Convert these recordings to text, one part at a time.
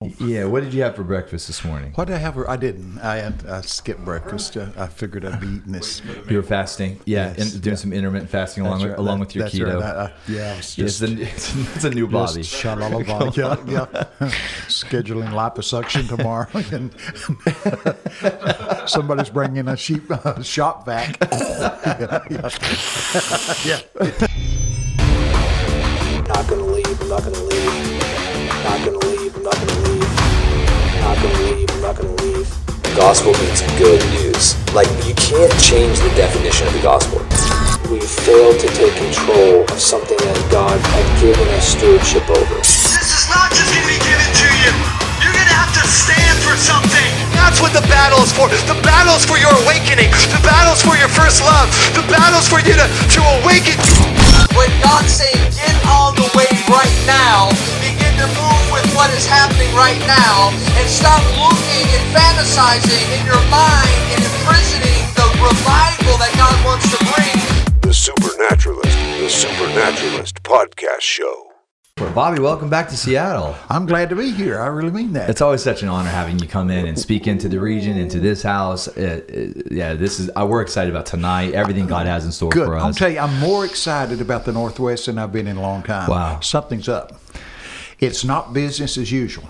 Yeah, what did you have for breakfast this morning? What did I have? For, I didn't. I had, I skipped breakfast. Uh, I figured I'd be eating this. You were fasting, yeah, Yes, and doing yeah. some intermittent fasting along That's with, right. along That- with your keto. right. I- I- yeah, I was Yeah, it's, just, a, it's, a, it's a new Bobby. just shalalala. yeah, yeah. Scheduling liposuction tomorrow, and somebody's bringing a sheep uh, shop vac. yeah. yeah. Not gonna leave, I'm not gonna leave. Not gonna leave, gonna leave, I'm not gonna leave. gospel means good news. Like, you can't change the definition of the gospel. We failed to take control of something that God had given us stewardship over. This is not just gonna be given to you. You're gonna have to stand for something. That's what the battle is for. The battle is for your awakening. The battle is for your first love. The battle is for you to, to awaken. When God's saying, get on the way right now, begin to move with what is happening right now, and stop looking and fantasizing in your mind and imprisoning the revival that God wants to bring. The Supernaturalist, the Supernaturalist Podcast Show. Bobby, welcome back to Seattle. I'm glad to be here. I really mean that. It's always such an honor having you come in and speak into the region, into this house. Uh, uh, yeah, this is. Uh, we're excited about tonight. Everything God has in store Good. for I'll tell you, I'm more excited about the Northwest than I've been in a long time. Wow. Something's up. It's not business as usual.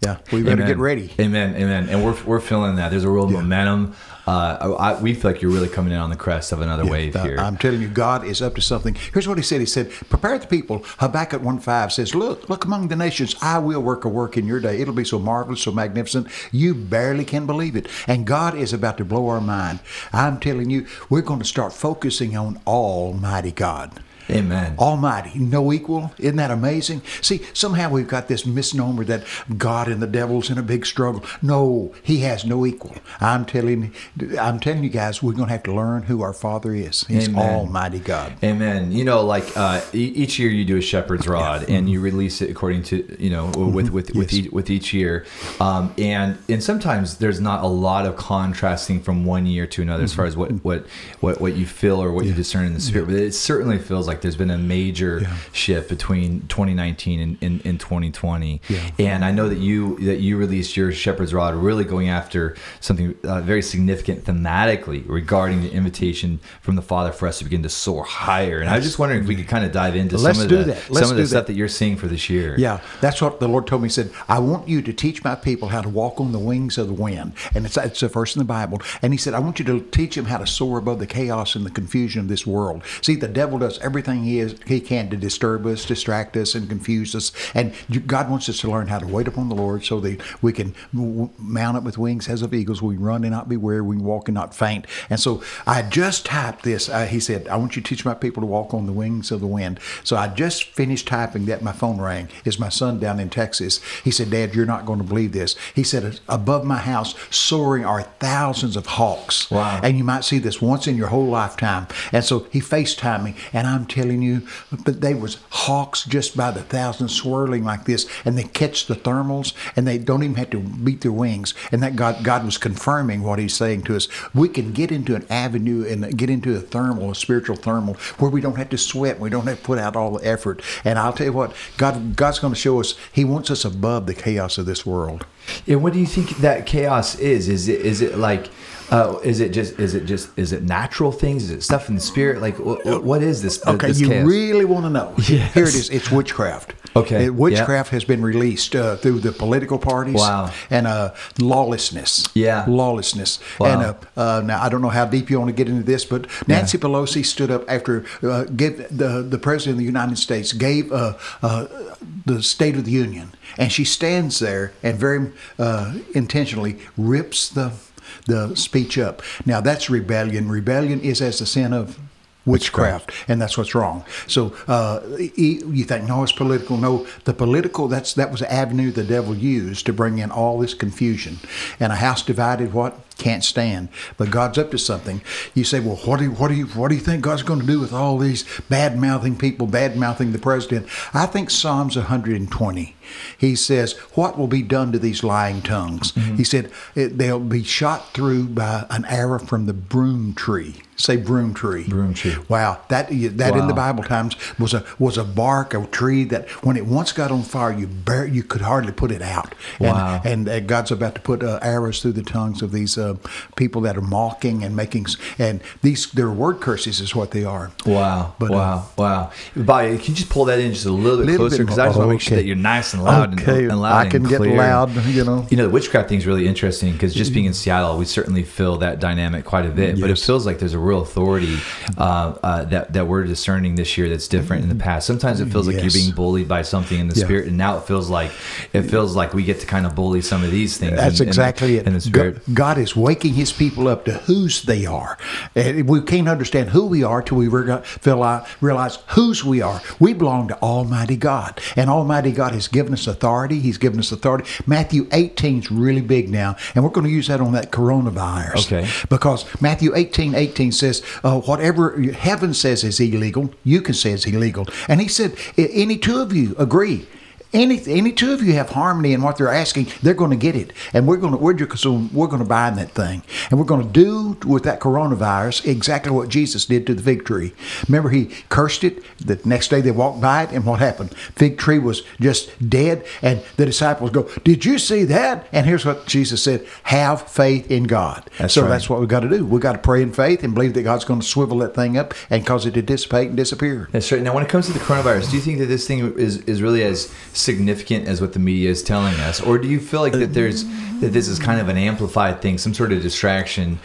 Yeah, we better Amen. get ready. Amen. Amen. And we're, we're feeling that. There's a real Yeah. momentum. Uh, I, we feel like you're really coming in on the crest of another wave Uh, here. I'm telling you, God is up to something. Here's what he said. He said, prepare the people. Habakkuk 1.5 says, look, look among the nations. I will work a work in your day. It'll be so marvelous, so magnificent. You barely can believe it. And God is about to blow our mind. I'm telling you, we're going to start focusing on Almighty God. Amen. Almighty, no equal. Isn't that amazing? See, somehow we've got this misnomer that God and the devil's in a big struggle. No, he has no equal. I'm telling, I'm telling you guys, we're going to have to learn who our Father is. He's Amen. Almighty God. Amen. You know, like uh, each year you do a shepherd's rod, and you release it according to you know with with with, Mm-hmm. Each, with each year, um, and and sometimes there's not a lot of contrasting from one year to another as far as what what what, what you feel or what you discern in the spirit. But it certainly feels like there's been a major Yeah. shift between 2019 and, and, and 2020. Yeah. And I know that you that you released your shepherd's rod, really going after something uh, very significant thematically regarding the invitation from the Father for us to begin to soar higher. And I was just wondering if we could kind of dive into Let's some of do the, that. Let's some of the stuff that. that you're seeing for this year. Yeah, that's what the Lord told me. He said, I want you to teach my people how to walk on the wings of the wind. And it's, it's a verse in the Bible. And he said, I want you to teach them how to soar above the chaos and the confusion of this world. See, the devil does everything he, is, he can to disturb us, distract us, and confuse us. And God wants us to learn how to wait upon the Lord so that we can mount up with wings as of eagles. We run and not be weary. We walk and not faint. And so I just typed this. He said, I want you to teach my people to walk on the wings of the wind. So I just finished typing that. My phone rang. It's my son down in Texas. He said, Dad, you're not going to believe this. He said, above my house, soaring are thousands of hawks. Wow. And you might see this once in your whole lifetime. And so he FaceTimed me, and I'm telling you, but they was hawks just by the thousands swirling like this, and they catch the thermals, and they don't even have to beat their wings. And that God, God was confirming what He's saying to us. We can get into an avenue and get into a thermal, a spiritual thermal, where we don't have to sweat, we don't have to put out all the effort. And I'll tell you what, God, God's going to show us. He wants us above the chaos of this world. And what do you think that chaos is? Is it is it like uh, is it just is it just is it natural things? Is it stuff in the spirit? Like wh- wh- what is this? Okay, this you chaos? really want to know. Yes. Here it is. It's witchcraft. Okay, Uh, witchcraft has been released uh, through the political parties. Wow. And uh, lawlessness. Yeah. Lawlessness. Wow. And uh, uh, now I don't know how deep you want to get into this, but Nancy Pelosi stood up after uh, gave the the president of the United States gave uh, uh, the State of the Union, and she stands there and very uh, intentionally rips the the speech up. Now that's rebellion. Rebellion is as the sin of witchcraft, and that's what's wrong. So uh, you think no, it's political. No, the political that's that was the avenue the devil used to bring in all this confusion. And a house divided, what can't stand. But God's up to something. You say, well, what do you, what do you what do you think God's going to do with all these bad mouthing people, bad mouthing the president? I think Psalms 120. He says, "What will be done to these lying tongues?" He said, it, "They'll be shot through by an arrow from the broom tree." Say broom tree. Broom tree. Wow, that that in the Bible times was a was a bark, a tree that when it once got on fire, you bear, you could hardly put it out. Wow. And, and uh, God's about to put uh, arrows through the tongues of these uh, people that are mocking and making and these their word curses is what they are. Wow! But, uh, wow! wow! Bobby, can you just pull that in just a little bit Little closer? Because I just want to make sure that you're nice and loud Okay, and loud. I and can get loud, you know. You know, the witchcraft thing is really interesting because just being in Seattle, we certainly feel that dynamic quite a bit. But it feels like there's a real authority uh, uh, that that we're discerning this year that's different in the past. Sometimes it feels like you're being bullied by something in the Yeah. spirit, and now it feels like it feels like we get to kind of bully some of these things. That's in- in- exactly in, the it. spirit. God is waking His people up to whose they are. And we can't understand who we are till we out- realize whose we are. We belong to Almighty God, and Almighty God has given us authority. He's given us authority. Matthew 18 is really big now, and we're going to use that on that coronavirus. Okay. Because Matthew 18 18 says, uh, whatever heaven says is illegal, you can say is illegal. And He said, any two of you agree. Any any two of you have harmony in what they're asking, they're going to get it, and we're going to we're just we're going to bind that thing, and we're going to do with that coronavirus exactly what Jesus did to the fig tree. Remember, he cursed it. The next day they walked by it, and what happened? Fig tree was just dead, and the disciples go, "Did you see that?" And here's what Jesus said: "Have faith in God." That's so right. that's what we've got to do. We've got to pray in faith and believe that God's going to swivel that thing up and cause it to dissipate and disappear. That's right. Now, when it comes to the coronavirus, do you think that this thing is, is really as significant as what the media is telling us, or do you feel like that there's that this is kind of an amplified thing, some sort of distraction?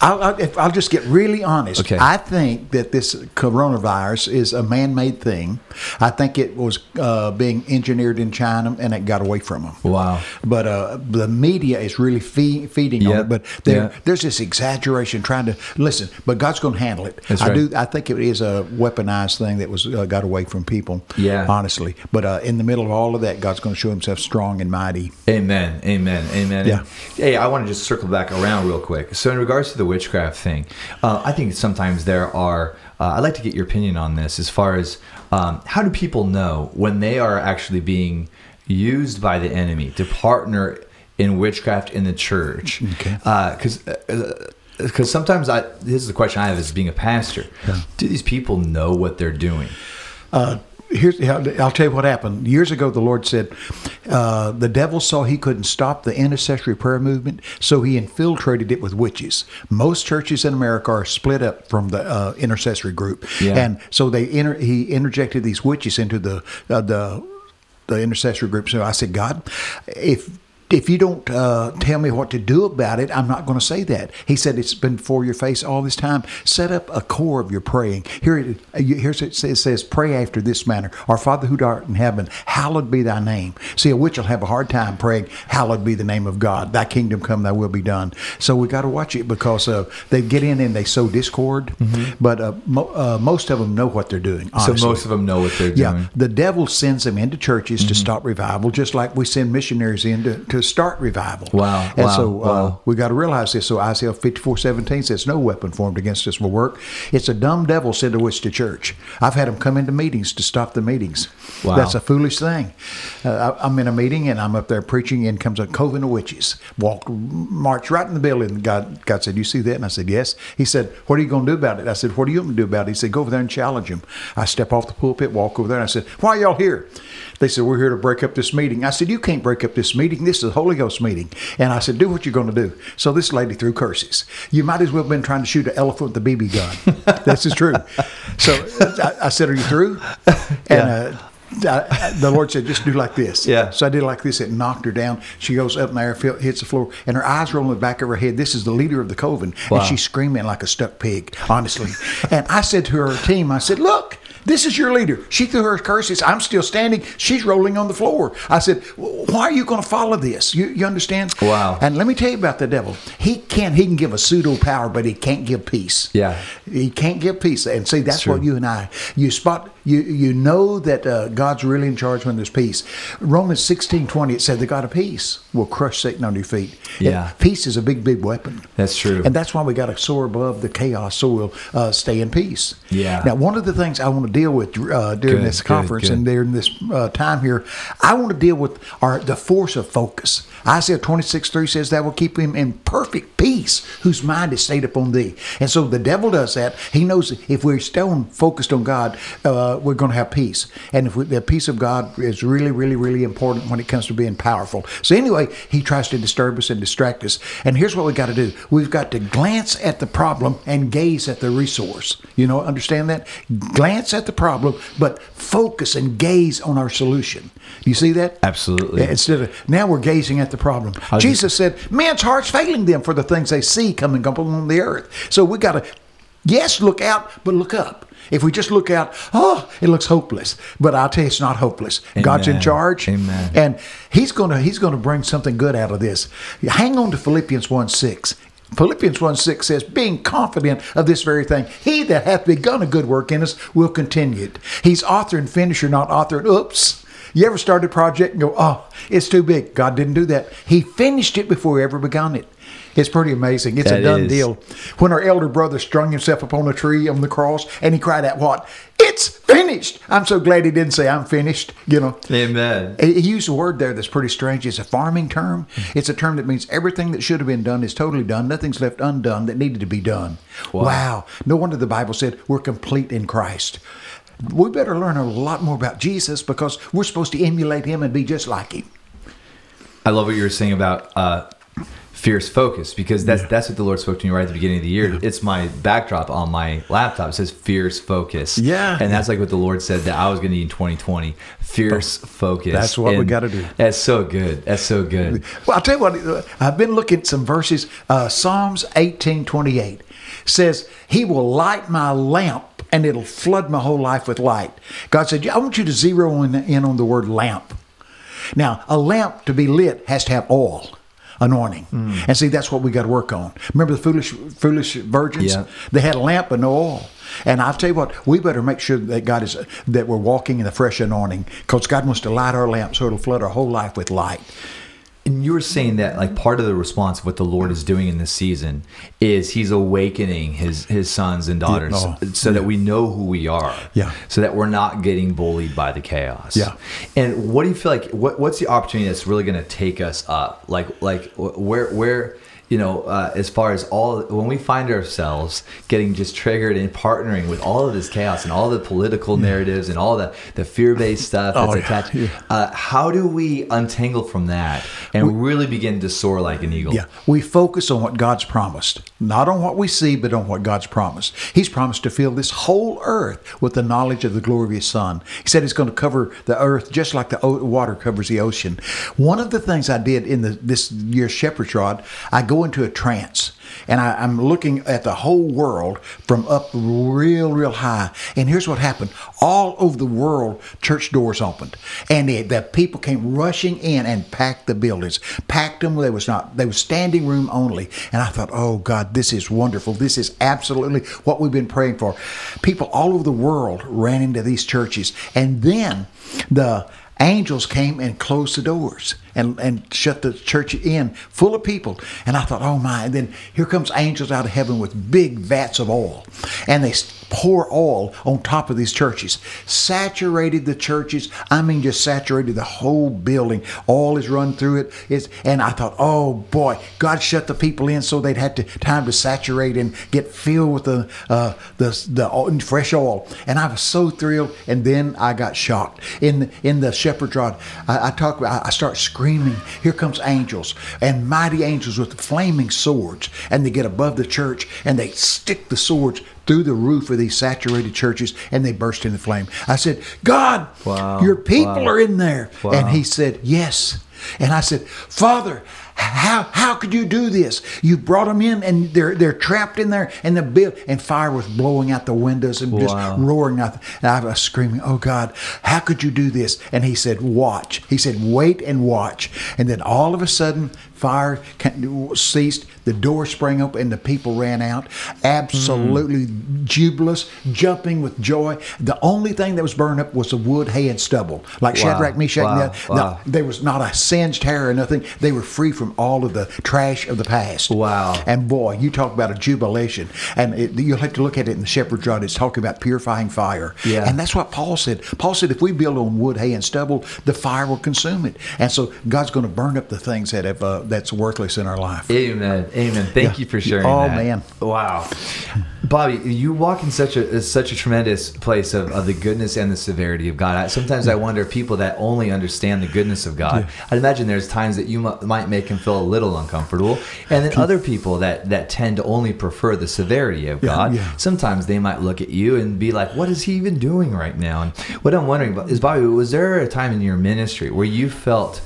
I'll, I'll, if I'll just get really honest. Okay. I think that this coronavirus is a man-made thing. I think it was uh, being engineered in China and it got away from them. Wow. But uh, the media is really fee- feeding on it. But there, Yeah. there's this exaggeration trying to listen. But God's going to handle it. That's I right. do. I think it is a weaponized thing that was uh, got away from people. Yeah. Honestly, but uh, in the middle of all of that, God's going to show Himself strong and mighty. Amen. Amen. Amen. Yeah. Hey, I want to just circle back around real quick. So, in regards to the witchcraft thing, uh, I think sometimes there are. Uh, I'd like to get your opinion on this as far as um, how do people know when they are actually being used by the enemy to partner in witchcraft in the church? Okay. Because. because sometimes I, this is the question I have as being a pastor. Do these people know what they're doing? Uh, here's I'll tell you what happened. Years ago, the Lord said uh, the devil saw he couldn't stop the intercessory prayer movement, so he infiltrated it with witches. Most churches in America are split up from the uh, intercessory group, Yeah. and so they inter- he interjected these witches into the uh, the the intercessory group. So I said, God, if if you don't uh, tell me what to do about it, I'm not going to say that. He said, It's been before your face all this time. Set up a core of your praying. Here it, here's it says, it says, Pray after this manner Our Father who art in heaven, hallowed be thy name. See, a witch will have a hard time praying, Hallowed be the name of God. Thy kingdom come, thy will be done. So we got to watch it because uh, they get in and they sow discord. But uh, mo- uh, most of them know what they're doing. Mm-hmm. So most of them know what they're doing. Yeah, the devil sends them into churches Mm-hmm. to stop revival, just like we send missionaries in to, start revival. Wow, And wow, so uh, wow. we got to realize this. So Isaiah fifty four seventeen says, No weapon formed against us will work. It's a dumb devil sent a witch to church. I've had them come into meetings to stop the meetings. Wow. That's a foolish thing. Uh, I, I'm in a meeting and I'm up there preaching, and comes a coven of witches. Walk, march right in the building. God, God said, You see that? And I said, Yes. He said, What are you going to do about it? I said, What are you going to do about it? He said, Go over there and challenge him. I step off the pulpit, walk over there, and I said, Why are y'all here? They said, We're here to break up this meeting. I said, You can't break up this meeting. This a Holy Ghost meeting. And I said, Do what you're going to do. So this lady threw curses. You might as well have been trying to shoot an elephant with a BB gun. this is true. So I, I said, Are you through? And uh, I, the Lord said, just do like this. Yeah. So I did like this. It knocked her down. She goes up in the air, hits the floor, and her eyes roll in the back of her head. This is the leader of the coven. Wow. And she's screaming like a stuck pig, honestly. and I said to her team, I said, look, this is your leader. She threw her curses. I'm still standing. She's rolling on the floor. I said, why are you going to follow this? You, you understand? Wow. And let me tell you about the devil. He can he can give a pseudo power, but he can't give peace. Yeah. He can't give peace. And see, that's what you and I, you spot, You you know that uh, God's really in charge when there's peace. Romans sixteen twenty it said the God of peace will crush Satan under your feet. Yeah. And peace is a big big weapon. That's true. And that's why we got to soar above the chaos so we'll uh, stay in peace. Yeah. Now, one of the things I want to deal with uh, during Good, this conference good. and during this uh, time here, I want to deal with our the force of focus. Isaiah 26, 3 says that will keep him in perfect peace whose mind is stayed upon thee. And so the devil does that. He knows if we're still focused on God, uh, Uh, we're going to have peace. And if we, the peace of God is really, really, really important when it comes to being powerful. So anyway, he tries to disturb us and distract us. And here's what we got to do. We've got to glance at the problem and gaze at the resource. You know, understand that? Glance at the problem, but focus and gaze on our solution. You see that? Absolutely. Instead of now we're gazing at the problem. was Jesus said, "Man's heart's failing them for the things they see coming up on the earth." So we got to, yes, look out, but look up. If we just look out, oh, it looks hopeless. But I'll tell you, it's not hopeless. God's in charge, Amen. and He's gonna He's gonna bring something good out of this. Hang on to Philippians one six. Philippians 1 6 says, Being confident of this very thing, he that hath begun a good work in us will continue it. He's author and finisher, not author and oops. You ever started a project and go, oh, it's too big? God didn't do that. He finished it before he ever begun it. It's pretty amazing. It's a done is. deal. When our elder brother strung himself upon a tree on the cross and he cried out, What? It's finished. I'm so glad he didn't say, I'm finished. You know, Amen. he used a word there that's pretty strange. It's a farming term. It's a term that means everything that should have been done is totally done. Nothing's left undone that needed to be done. Wow. No wonder the Bible said we're complete in Christ. We better learn a lot more about Jesus because we're supposed to emulate him and be just like him. I love what you were saying about uh, fierce focus because that's that's what the Lord spoke to me right at the beginning of the year. It's my backdrop on my laptop. It says fierce focus. Yeah. and that's like what the Lord said that I was going to need in 2020. Fierce focus. That's what we gotta do. That's so good. That's so good. Well, I'll tell you what, uh, I've been looking at some verses. Uh, Psalms 18 28 says, He will light my lamp and it'll flood my whole life with light. God said, I want you to zero in, in on the word lamp. Now, a lamp to be lit has to have oil. Anointing, mm. and see that's what we got to work on. Remember the foolish, foolish virgins? Yeah. They had a lamp but no oil. And I'll tell you what, we better make sure that God is that we're walking in the fresh anointing, because God wants to light our lamp so it'll flood our whole life with light. And you were saying that like part of the response of what the Lord is doing in this season is He's awakening His His sons and daughters oh, so that we know who we are. Yeah. So that we're not getting bullied by the chaos. Yeah. And what do you feel like? What What's the opportunity that's really going to take us up? Like like where where you know uh, as far as all when we find ourselves getting just triggered and partnering with all of this chaos and all the political narratives and all the the fear based stuff that's Oh, yeah, attached. yeah. Uh, how do we untangle from that and we, really begin to soar like an eagle? Yeah, we focus on what God's promised, not on what we see, but on what God's promised. He's promised to fill this whole earth with the knowledge of the glory of His Son. He said He's going to cover the earth just like the water covers the ocean. One of the things I did in the, this year's Shepherd's Rod, I go into a trance. And I, I'm looking at the whole world from up real, real high. And here's what happened. All over the world, church doors opened. And the, the people came rushing in and packed the buildings. Packed them. There was not, they was standing room only. And I thought, oh God, this is wonderful. This is absolutely what we've been praying for. People all over the world ran into these churches. And then the angels came and closed the doors and, and shut the church in full of people. And I thought, oh my. And then here comes angels out of heaven with big vats of oil. And they pour oil on top of these churches. Saturated the churches. I mean, just saturated the whole building. Oil is run through it. It's, and I thought, oh boy, God shut the people in so they'd had to, time to saturate and get filled with the, uh, the, the oil- fresh oil. And I was so thrilled. And then I got shocked. In, in the shepherd's rod, I, I talk about, I start screaming, here comes angels and mighty angels with flaming swords. And they get above the church and they stick the swords through the roof of these saturated churches and they burst into flame. I said, God, Wow. your people Wow. are in there. Wow. And he said, Yes. And I said, Father, how how could you do this? You brought them in and they're they're trapped in there and the bill and fire was blowing out the windows and Wow. just roaring out. And I was screaming, "Oh God, how could you do this?" And he said, "Watch." He said, "Wait and watch." And then all of a sudden, fire ceased. The door sprang open and the people ran out, absolutely jubilous, jumping with joy. The only thing that was burned up was the wood, hay, and stubble. Like Wow. Shadrach, Meshach, and Wow. the- Wow. the- there was not a singed hair or nothing. They were free from all of the trash of the past. Wow. And boy, you talk about a jubilation. And it, you'll have to look at it in the Shepherd's Rod. It's talking about purifying fire. Yeah. And that's what Paul said. Paul said, if we build on wood, hay, and stubble, the fire will consume it. And so God's going to burn up the things that have uh, that's worthless in our life. Amen. Amen. Thank Yeah. you for sharing Oh, that. man. Wow. Bobby, you walk in such a uh, such a tremendous place of, of the goodness and the severity of God. I, sometimes I wonder people that only understand the goodness of God. I'd imagine there's times that you mu- might make him feel a little uncomfortable, and then other people that that tend to only prefer the severity of God. yeah. Sometimes they might look at you and be like, "What is he even doing right now?" And what I'm wondering is, Bobby, was there a time in your ministry where you felt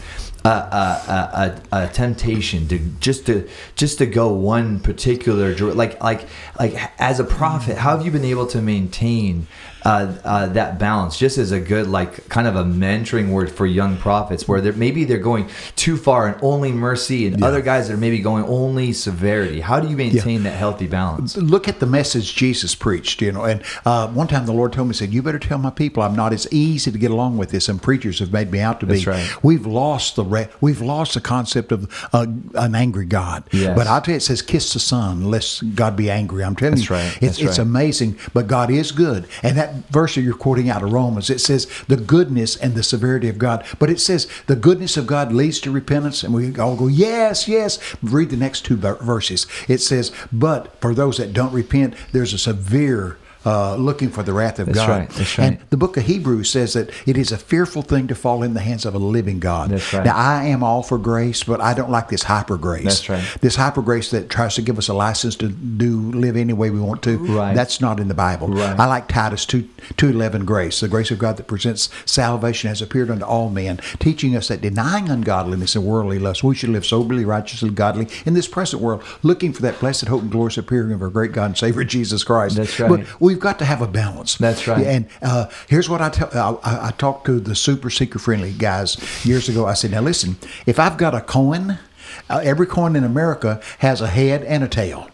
a, a, a, a temptation to just to just to go one particular like like like as a prophet how have you been able to maintain uh, uh, that balance just as a good like kind of a mentoring word for young prophets where they're maybe they're going too far and only mercy and other guys that are maybe going only severity how do you maintain that healthy balance look at the message Jesus preached, you know. And uh, one time the Lord told me, said, "You better tell my people I'm not as easy to get along with as some preachers have made me out to be." Right. We've lost the re- we've lost the concept of uh, an angry God. Yes. But I'll tell you, it says, "Kiss the Son, lest God be angry." I'm telling That's you, right. it's That's it's right. amazing. But God is good, and that verse that you're quoting out of Romans, it says the goodness and the severity of God. But it says the goodness of God leads to repentance, and we all go, "Yes, yes." Read the next two verses. It says, "But for those that don't repent, there's a severe." Uh, looking for the wrath of That's God. right, that's right. And the book of Hebrews says that it is a fearful thing to fall in the hands of a living God. That's right. Now, I am all for grace, but I don't like this hyper grace. That's right. This hyper grace that tries to give us a license to do live any way we want to. Right. That's not in the Bible. Right. I like Titus 2, 2.11 grace, the grace of God that presents salvation has appeared unto all men, teaching us that denying ungodliness and worldly lust, we should live soberly, righteously, godly in this present world, looking for that blessed hope and glorious appearing of our great God and Savior Jesus Christ. That's right. But we've got to have a balance. That's right. And uh, here's what I tell. I, I, talked to the super seeker friendly guys years ago. I said, now listen, if I've got a coin, uh, every coin in America has a head and a tail.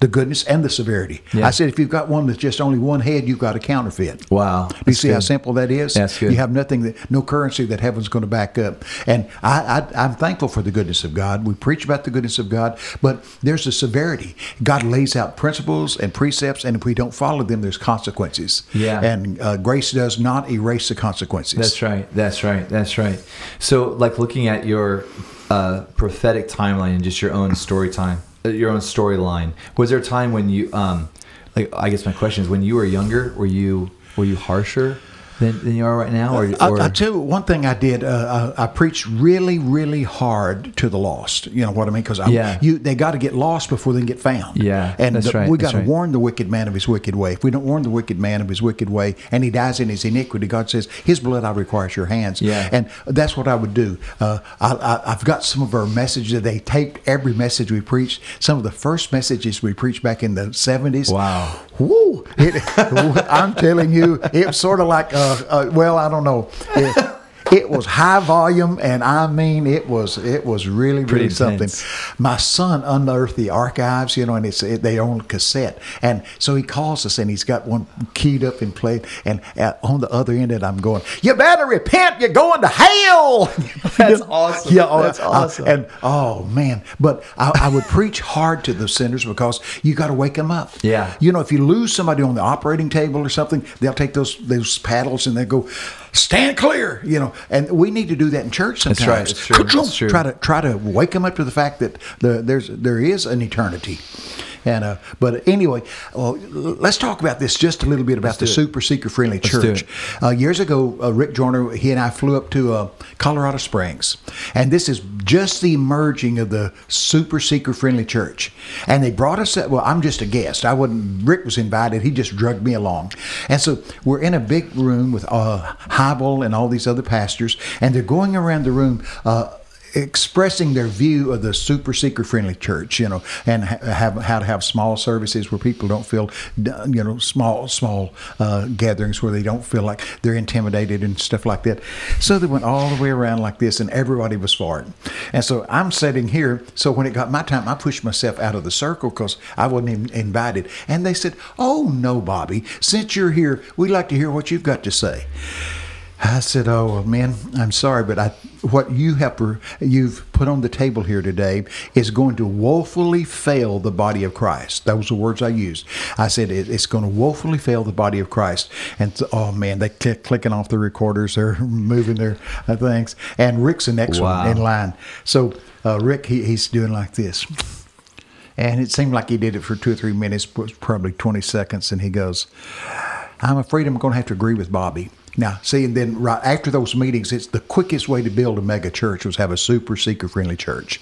The goodness and the severity. Yeah. I said, if you've got one that's just only one head, you've got a counterfeit. Wow. Do you That's see how simple that is? That's good. You have nothing that, no currency that heaven's going to back up. And I, I, I'm thankful for the goodness of God. We preach about the goodness of God, but there's a severity. God lays out principles and precepts, and if we don't follow them, there's consequences. Yeah. And uh, grace does not erase the consequences. That's right. That's right. That's right. So, like looking at your uh, prophetic timeline and just your own story time, your own storyline. Was there a time when you, um, like, I guess my question is, when you were younger, were you were you harsher than, than you are right now, or, I, or I tell you one thing I did. Uh, I, I preached really, really hard to the lost. You know what I mean? Because Yeah. you they got to get lost before they can get found. Yeah, and the- right, we got to right. warn the wicked man of his wicked way. If we don't warn the wicked man of his wicked way, and he dies in his iniquity, God says, "His blood I require at your hands." Yeah. and that's what I would do. Uh, I, I, I've got some of our messages. that They taped every message we preached. Some of the first messages we preached back in the seventies. Wow. Woo! It, I'm telling you, it was sort of like, uh, uh, well, I don't know. It was high volume, and I mean, it was it was really Pretty really something. intense. My son unearthed the archives, you know, and it's it, they own cassette, and so he calls us, and he's got one keyed up and played, and at, on the other end of it, I'm going, "You better repent, you're going to hell." That's awesome. Yeah, oh, That's uh, awesome. and oh man, but I, I would preach hard to the sinners because you got to wake them up. Yeah. You know, if you lose somebody on the operating table or something, they'll take those those paddles and they go, stand clear. You know, and we need to do that in church That's sometimes. right. It's true. It's true. Try to try to wake them up to the fact that the, there's there is an eternity. And uh, but anyway, well, let's talk about this just a little bit about the do it. super seeker friendly church. Uh, years ago, uh, Rick Joyner, he and I flew up to uh, Colorado Springs, and this is just the emerging of the super seeker friendly church. And they brought us. Well, I'm just a guest. I wasn't. Rick was invited. He just drugged me along, and so we're in a big room with uh, Hybel and all these other pastors, and they're going around the room. Uh, expressing their view of the super seeker friendly church, you know, and ha- have how to have small services where people don't feel, you know, small small uh, gatherings where they don't feel like they're intimidated and stuff like that. So they went all the way around like this, and everybody was for it. And so I'm sitting here. So when it got my time, I pushed myself out of the circle because I wasn't even invited. And they said, "Oh no, Bobby, since you're here, we'd like to hear what you've got to say." I said, "Oh well, man, I'm sorry, but I, what you have you've put on the table here today is going to woefully fail the body of Christ." Those are the words I used. I said it, it's going to woefully fail the body of Christ. And oh man, they click, clicking off the recorders, they're moving their uh, things. And Rick's the next Wow. one in line. So uh, Rick, he, he's doing like this. And it seemed like he did it for two or three minutes, probably 20 seconds. And he goes, I'm afraid I'm going to have to agree with Bobby. Now, see, and then right after those meetings, it's the quickest way to build a mega church was have a super seeker friendly church.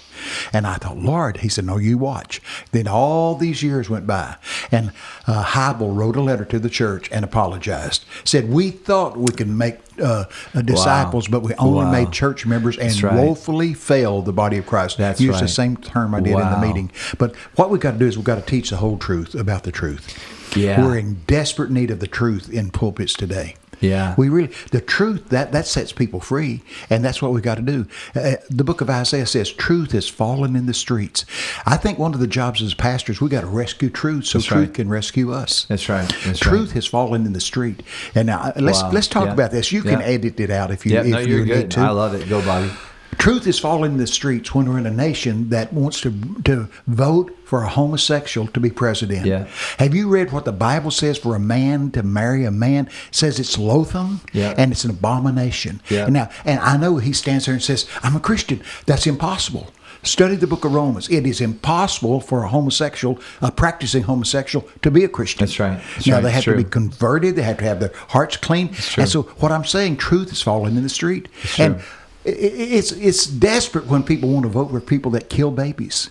And I thought, Lord, he said, no, you watch. Then all these years went by, and uh, Heibel wrote a letter to the church and apologized. Said, we thought we could make uh, uh, disciples, but we only Wow. made church members and right. woefully failed the body of Christ. That's Used the same term I did in the meeting. But what we've got to do is we've got to teach the whole truth about the truth. Yeah. We're in desperate need of the truth in pulpits today. Yeah. We really the truth that that sets people free, and that's what we got to do. Uh, the book of Isaiah says truth has fallen in the streets. I think one of the jobs as pastors we got to rescue truth so That's truth right. can rescue us. That's right. That's truth right. has fallen in the street. And now uh, let's Wow. let's talk Yeah. about this. You can edit it out if you Yeah, if no, you need good. to. I love it. Go, Bobby. Truth is falling in the streets when we're in a nation that wants to to vote for a homosexual to be president. Yeah. Have you read what the Bible says for a man to marry a man? It says it's loathsome Yeah. and it's an abomination. Yeah. And now, and I know he stands there and says, "I'm a Christian." That's impossible. Study the book of Romans. It is impossible for a homosexual, a practicing homosexual, to be a Christian. That's right. That's now right. they have to be converted. They have to have their hearts clean. And so, what I'm saying, truth is falling in the street, and it's it's desperate when people want to vote for people that kill babies.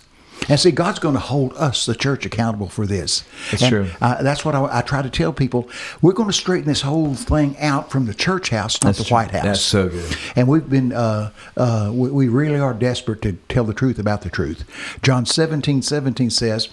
And see, God's going to hold us, the church, accountable for this. That's And, true. Uh, that's what I, I try to tell people. We're going to straighten this whole thing out from the church house, not That's the true. White House. That's so good. And we've been, uh, uh, we, we really are desperate to tell the truth about the truth. John 17, 17 says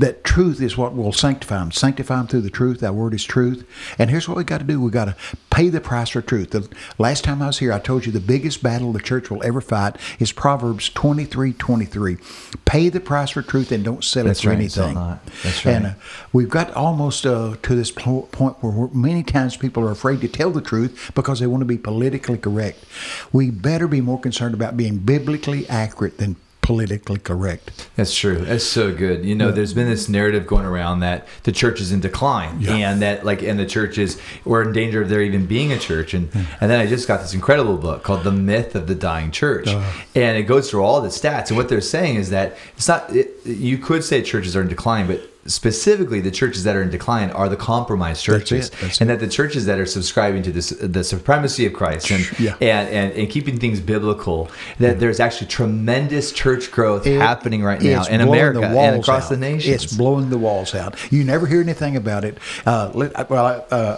that truth is what will sanctify them. Sanctify them through the truth. That word is truth. And here's what we got to do. We got to pay the price for truth. The last time I was here, I told you the biggest battle the church will ever fight is Proverbs 23, 23. Pay the price for truth and don't sell That's it for right, anything. That's And right. uh, we've got almost uh, to this po- point where many times people are afraid to tell the truth because they want to be politically correct. We better be more concerned about being biblically accurate than politically correct. That's true. That's so good. You know, there's been this narrative going around that the church is in decline, Yeah. and that like, and the church is we're in danger of there even being a church. And and then I just got this incredible book called The Myth of the Dying Church, and it goes through all the stats. And what they're saying is that it's not. It, you could say churches are in decline, but specifically the churches that are in decline are the compromised That's churches, it. That's and that the churches that are subscribing to this the supremacy of Christ and Yeah. and, and and keeping things biblical, that there's actually tremendous church growth It- happening right now in America and across out. the nation. It's blowing the walls out. You never hear anything about it. Uh, let- well, uh,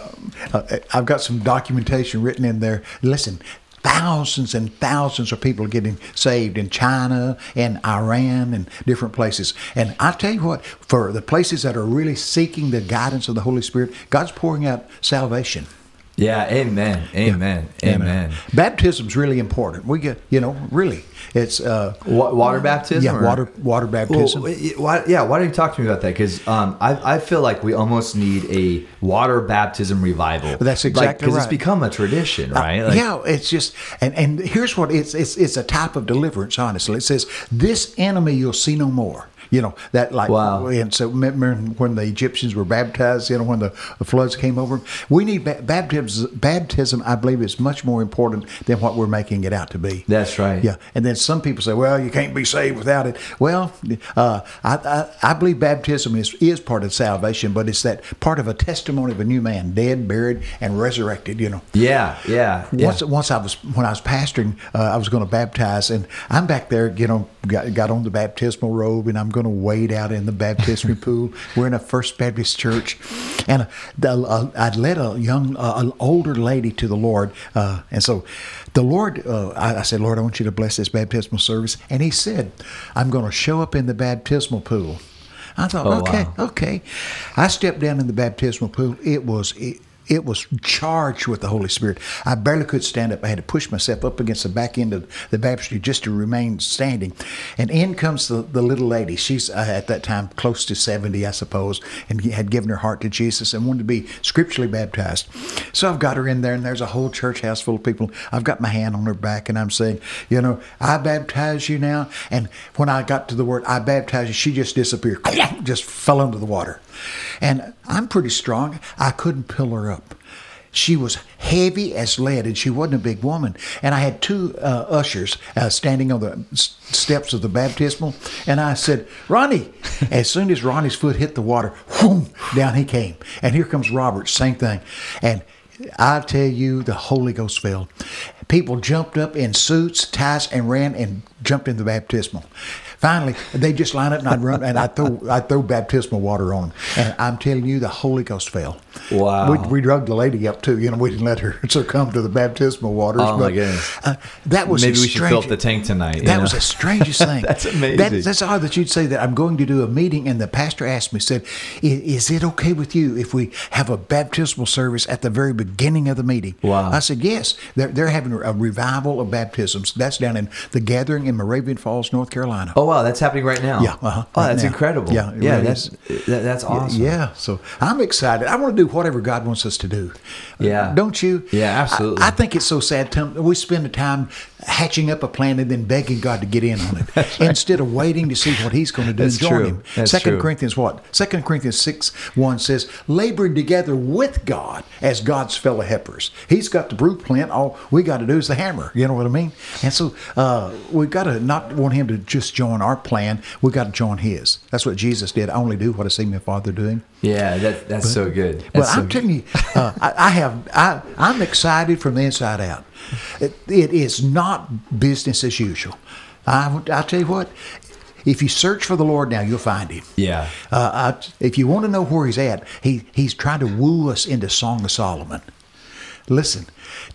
uh, I've got some documentation written in there. Listen. Thousands and thousands of people are getting saved in China and Iran and different places. And I tell you what, for the places that are really seeking the guidance of the Holy Spirit, God's pouring out salvation. Yeah, amen, amen, amen. Baptism's really important. We get, you know, really, it's uh, water baptism. yeah, or- water water baptism. Well, why, yeah, why don't you talk to me about that? Because um, I, I feel like we almost need a water baptism revival. That's exactly Because right. it's become a tradition, right? Like- Uh, yeah, it's just and and here's what it's it's it's a type of deliverance. Honestly, it says this enemy you'll see no more. You know that like Wow. and so remember when the Egyptians were baptized. You know when the, the floods came over. We need ba- baptism. Baptism, I believe, is much more important than what we're making it out to be. That's right. Yeah, and then some people say, "Well, you can't be saved without it." Well, uh, I, I I believe baptism is is part of salvation, but it's that part of a testimony of a new man, dead, buried, and resurrected. You know. yeah, yeah, yeah. Once, once I was when I was pastoring, uh, I was going to baptize, and I'm back there, you know, got, got on the baptismal robe, and I'm going going to wade out in the baptismal pool. We're in a First Baptist church, and uh, the, uh, I'd led a young, uh, an older lady to the Lord, uh, and so the Lord, uh, I, I said, Lord, I want you to bless this baptismal service, and He said, I'm going to show up in the baptismal pool. I thought, Oh, okay, wow. okay. I stepped down in the baptismal pool. It was. It, it was charged with the Holy Spirit. I barely could stand up. I had to push myself up against the back end of the baptistry just to remain standing. And in comes the, the little lady. She's uh, at that time close to 70, I suppose, and had given her heart to Jesus and wanted to be scripturally baptized. So I've got her in there, and there's a whole church house full of people. I've got my hand on her back, and I'm saying, You know, I baptize you now. And when I got to the word, I baptize you, she just disappeared, just fell into the water. And I'm pretty strong. I couldn't pull her up. She was heavy as lead, and she wasn't a big woman. And I had two uh, ushers uh, standing on the steps of the baptismal, and I said, "Ronnie." as soon as Ronnie's foot hit the water, whoom, down he came. And here comes Robert, same thing. And I tell you, the Holy Ghost fell. People jumped up in suits, ties, and ran and jumped in the baptismal. Finally, they just line up and I'd run and I throw I throw baptismal water on them. And I'm telling you, the Holy Ghost fell. Wow. We, we drugged the lady up too. You know, we didn't let her succumb to the baptismal waters. Oh, my goodness. Uh, that was strange. Maybe we should fill up the tank tonight. that know? was the strangest thing. That's amazing. That, that's odd that you'd say that. I'm going to do a meeting, and the pastor asked me, said, "I- "Is it okay with you if we have a baptismal service at the very beginning of the meeting?" Wow. I said, "Yes." They're, they're having a revival of baptisms. That's down in the Gathering in Moravian Falls, North Carolina. Oh wow, that's happening right now. Yeah, uh-huh, Oh, right that's now. incredible. Yeah, it yeah, really that's that, that's awesome. Yeah, so I'm excited. I want to do whatever God wants us to do. Yeah. don't you? Yeah, absolutely. I, I think it's so sad. We spend the time hatching up a plan and then begging God to get in on it instead of waiting to see what He's going to do That's and join true. Him. That's Second true. Corinthians what? Second Corinthians six one says, "Laboring together with God as God's fellow helpers." He's got the blueprint. All we got to do is the hammer. You know what I mean? And so uh, we've got to not want Him to just join our plan. We got to join His. That's what Jesus did. I only do what I see my Father doing. Yeah, that that's so good. But That's so I'm telling you, uh, I, I have I, I'm excited from the inside out. It, it is not business as usual. I I tell you what, if you search for the Lord now, you'll find Him. Yeah. Uh, I, if you want to know where He's at, He He's trying to woo us into Song of Solomon. Listen,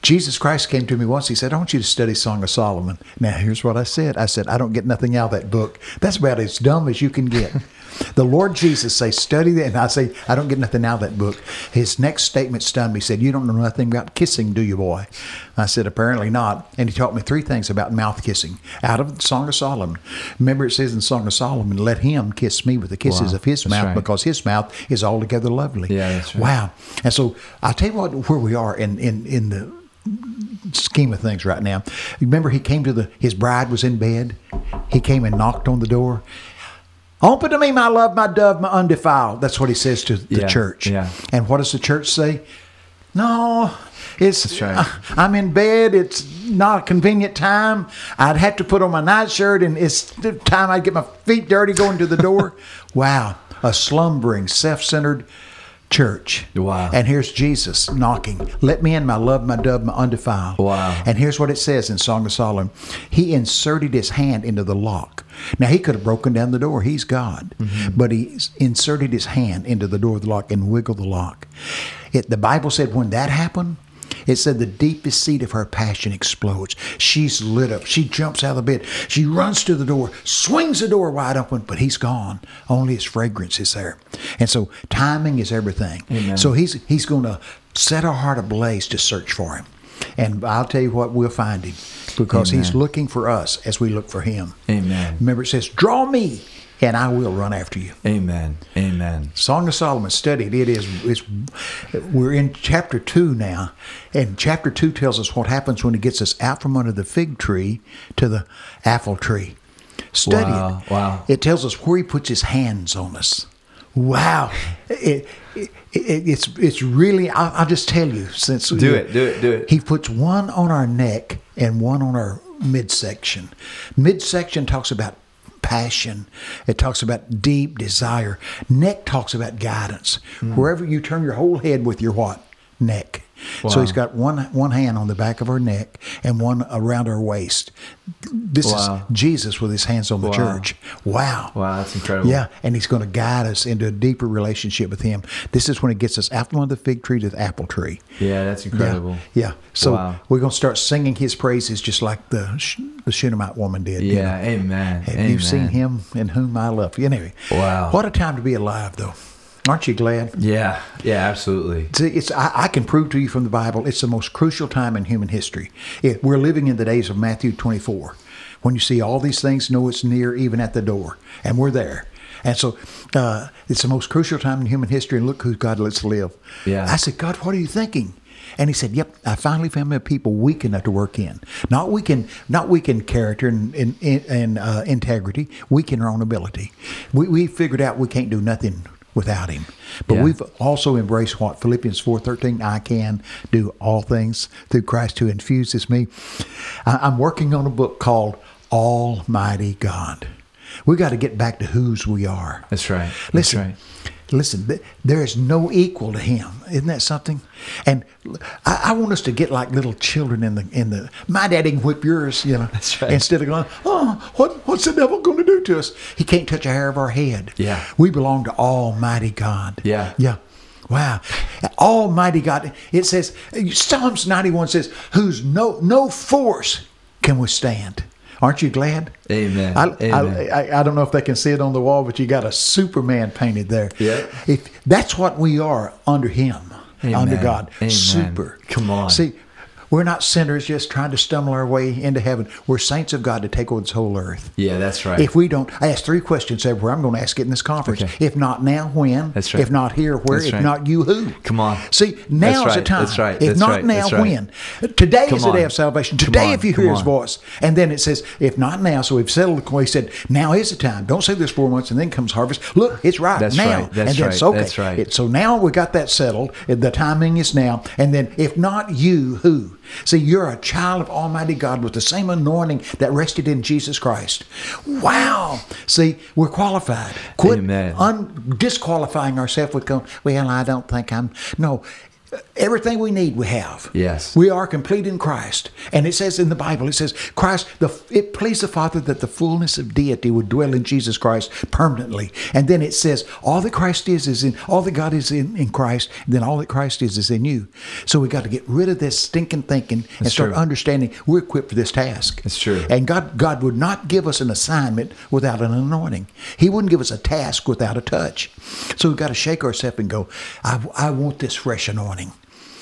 Jesus Christ came to me once. He said, I want you to study Song of Solomon. Now, here's what I said I said, I don't get nothing out of that book. That's about as dumb as you can get. the Lord Jesus say, study that. And I say, I don't get nothing out of that book. His next statement stunned me. He said, You don't know nothing about kissing, do you, boy? I said, Apparently not. And he taught me three things about mouth kissing out of the Song of Solomon. Remember, it says in Song of Solomon, Let him kiss me with the kisses Wow. of his That's mouth right. because his mouth is altogether lovely. Yeah, right. Wow. And so I'll tell you what, where we are in, in, in the scheme of things right now. Remember, he came to the, his bride was in bed. He came and knocked on the door. Open to me, my love, my dove, my undefiled. That's what he says to the Yeah, church. yeah. And what does the church say? No, it's right. I'm in bed. It's not a convenient time. I'd have to put on my nightshirt, and it's the time I'd get my feet dirty going to the door. wow, a slumbering, self-centered church. Wow. And here's Jesus knocking. Let me in, my love, my dove, my undefiled. Wow. And here's what it says in Song of Solomon. He inserted his hand into the lock. Now he could have broken down the door. He's God. Mm-hmm. But he inserted his hand into the door of the lock and wiggled the lock. It, the Bible said when that happened, it said the deepest seat of her passion explodes. She's lit up. She jumps out of the bed. She runs to the door, swings the door wide open, but he's gone. Only his fragrance is there. And so timing is everything. Amen. So he's he's going to set our heart ablaze to search for him. And I'll tell you what, we'll find him because he's looking for us as we look for him. Amen. Remember, it says, Draw me, and I will run after you. Amen. Amen. Song of Solomon studied. It is. It's, we're in chapter two now, and chapter two tells us what happens when he gets us out from under the fig tree to the apple tree. Study Wow, it. wow. It tells us where he puts his hands on us. Wow. It, it, it, it's it's really. I'll, I'll just tell you since Do it, do it, do it. He puts one on our neck and one on our midsection. Midsection talks about passion. It talks about deep desire. Neck talks about guidance. Hmm. Wherever you turn your whole head with your what? Neck. So he's got one one hand on the back of her neck and one around her waist. This Wow. is Jesus with his hands on the Wow. church. Wow. Wow, that's incredible. Yeah, and he's going to guide us into a deeper relationship with him. This is when it gets us out from the fig tree to the apple tree. Yeah, that's incredible. Yeah. yeah. So Wow. we're going to start singing his praises just like the Sh- the Shunammite woman did. you Yeah, know. amen. Have amen. you seen him in whom I love? Anyway. Wow. What a time to be alive, though. Aren't you glad? Yeah, yeah, absolutely. See, it's I, I can prove to you from the Bible it's the most crucial time in human history. It, we're living in the days of Matthew 24, when you see all these things, know it's near, even at the door, and we're there. And so uh, it's the most crucial time in human history, and look who God lets live. Yeah. I said, God, what are you thinking? And he said, "Yep, I finally found my people weak enough to work in. Not weak in, not weak in character and in, and uh, integrity, weak in our own ability. We, we figured out we can't do nothing without him. But Yeah. we've also embraced what Philippians four thirteen. I can do all things through Christ who infuses me. I'm working on a book called Almighty God. We got to get back to whose we are. That's right. That's Listen, right. Listen. There is no equal to Him. Isn't that something? And I, I want us to get like little children in the in the. My daddy can whip yours, you know. That's right. Instead of going, oh, what what's the devil going to do to us? He can't touch a hair of our head. Yeah. we belong to Almighty God. Yeah. yeah. Wow, Almighty God. It says Psalms ninety one says, "Whose no no force can withstand." Aren't you glad? Amen. I, Amen. I, I, I don't know if they can see it on the wall, but you got a Superman painted there. Yeah. If that's what we are under Him, Amen. under God, Amen. super. Come on. See, we're not sinners just trying to stumble our way into heaven. We're saints of God to take over this whole earth. Yeah, that's right. If we don't, I asked three questions everywhere. I'm going to ask it in this conference. Okay. If not now, when? That's right. If not here, where? That's if right. not you, who? Come on. See, now's That's the right. time. That's right. If That's not right. now, right. when? Today Come is the day of salvation. Today, if you Come hear His voice, and then it says, if not now. So we've settled. The coin. He said, now is the time. Don't say this four months and then comes harvest. Look, it's right That's now. right. That's and then right. okay. That's right. It- so now we got that settled. The timing is now. And then, if not you, who? See, you're a child of Almighty God with the same anointing that rested in Jesus Christ. Wow. See, we're qualified. Quit un- disqualifying ourselves with going, well, I don't think I'm. No. Everything we need, we have. Yes. We are complete in Christ. And it says in the Bible, it says, Christ, the, it pleased the Father that the fullness of deity would dwell in Jesus Christ permanently. And then it says, all that Christ is, is in, all that God is in, in Christ, and then all that Christ is, is in you. So we got to get rid of this stinking thinking and start true. understanding we're equipped for this task. That's true. And God, God would not give us an assignment without an anointing. He wouldn't give us a task without a touch. So we've got to shake ourselves and go, I, I want this fresh anointing.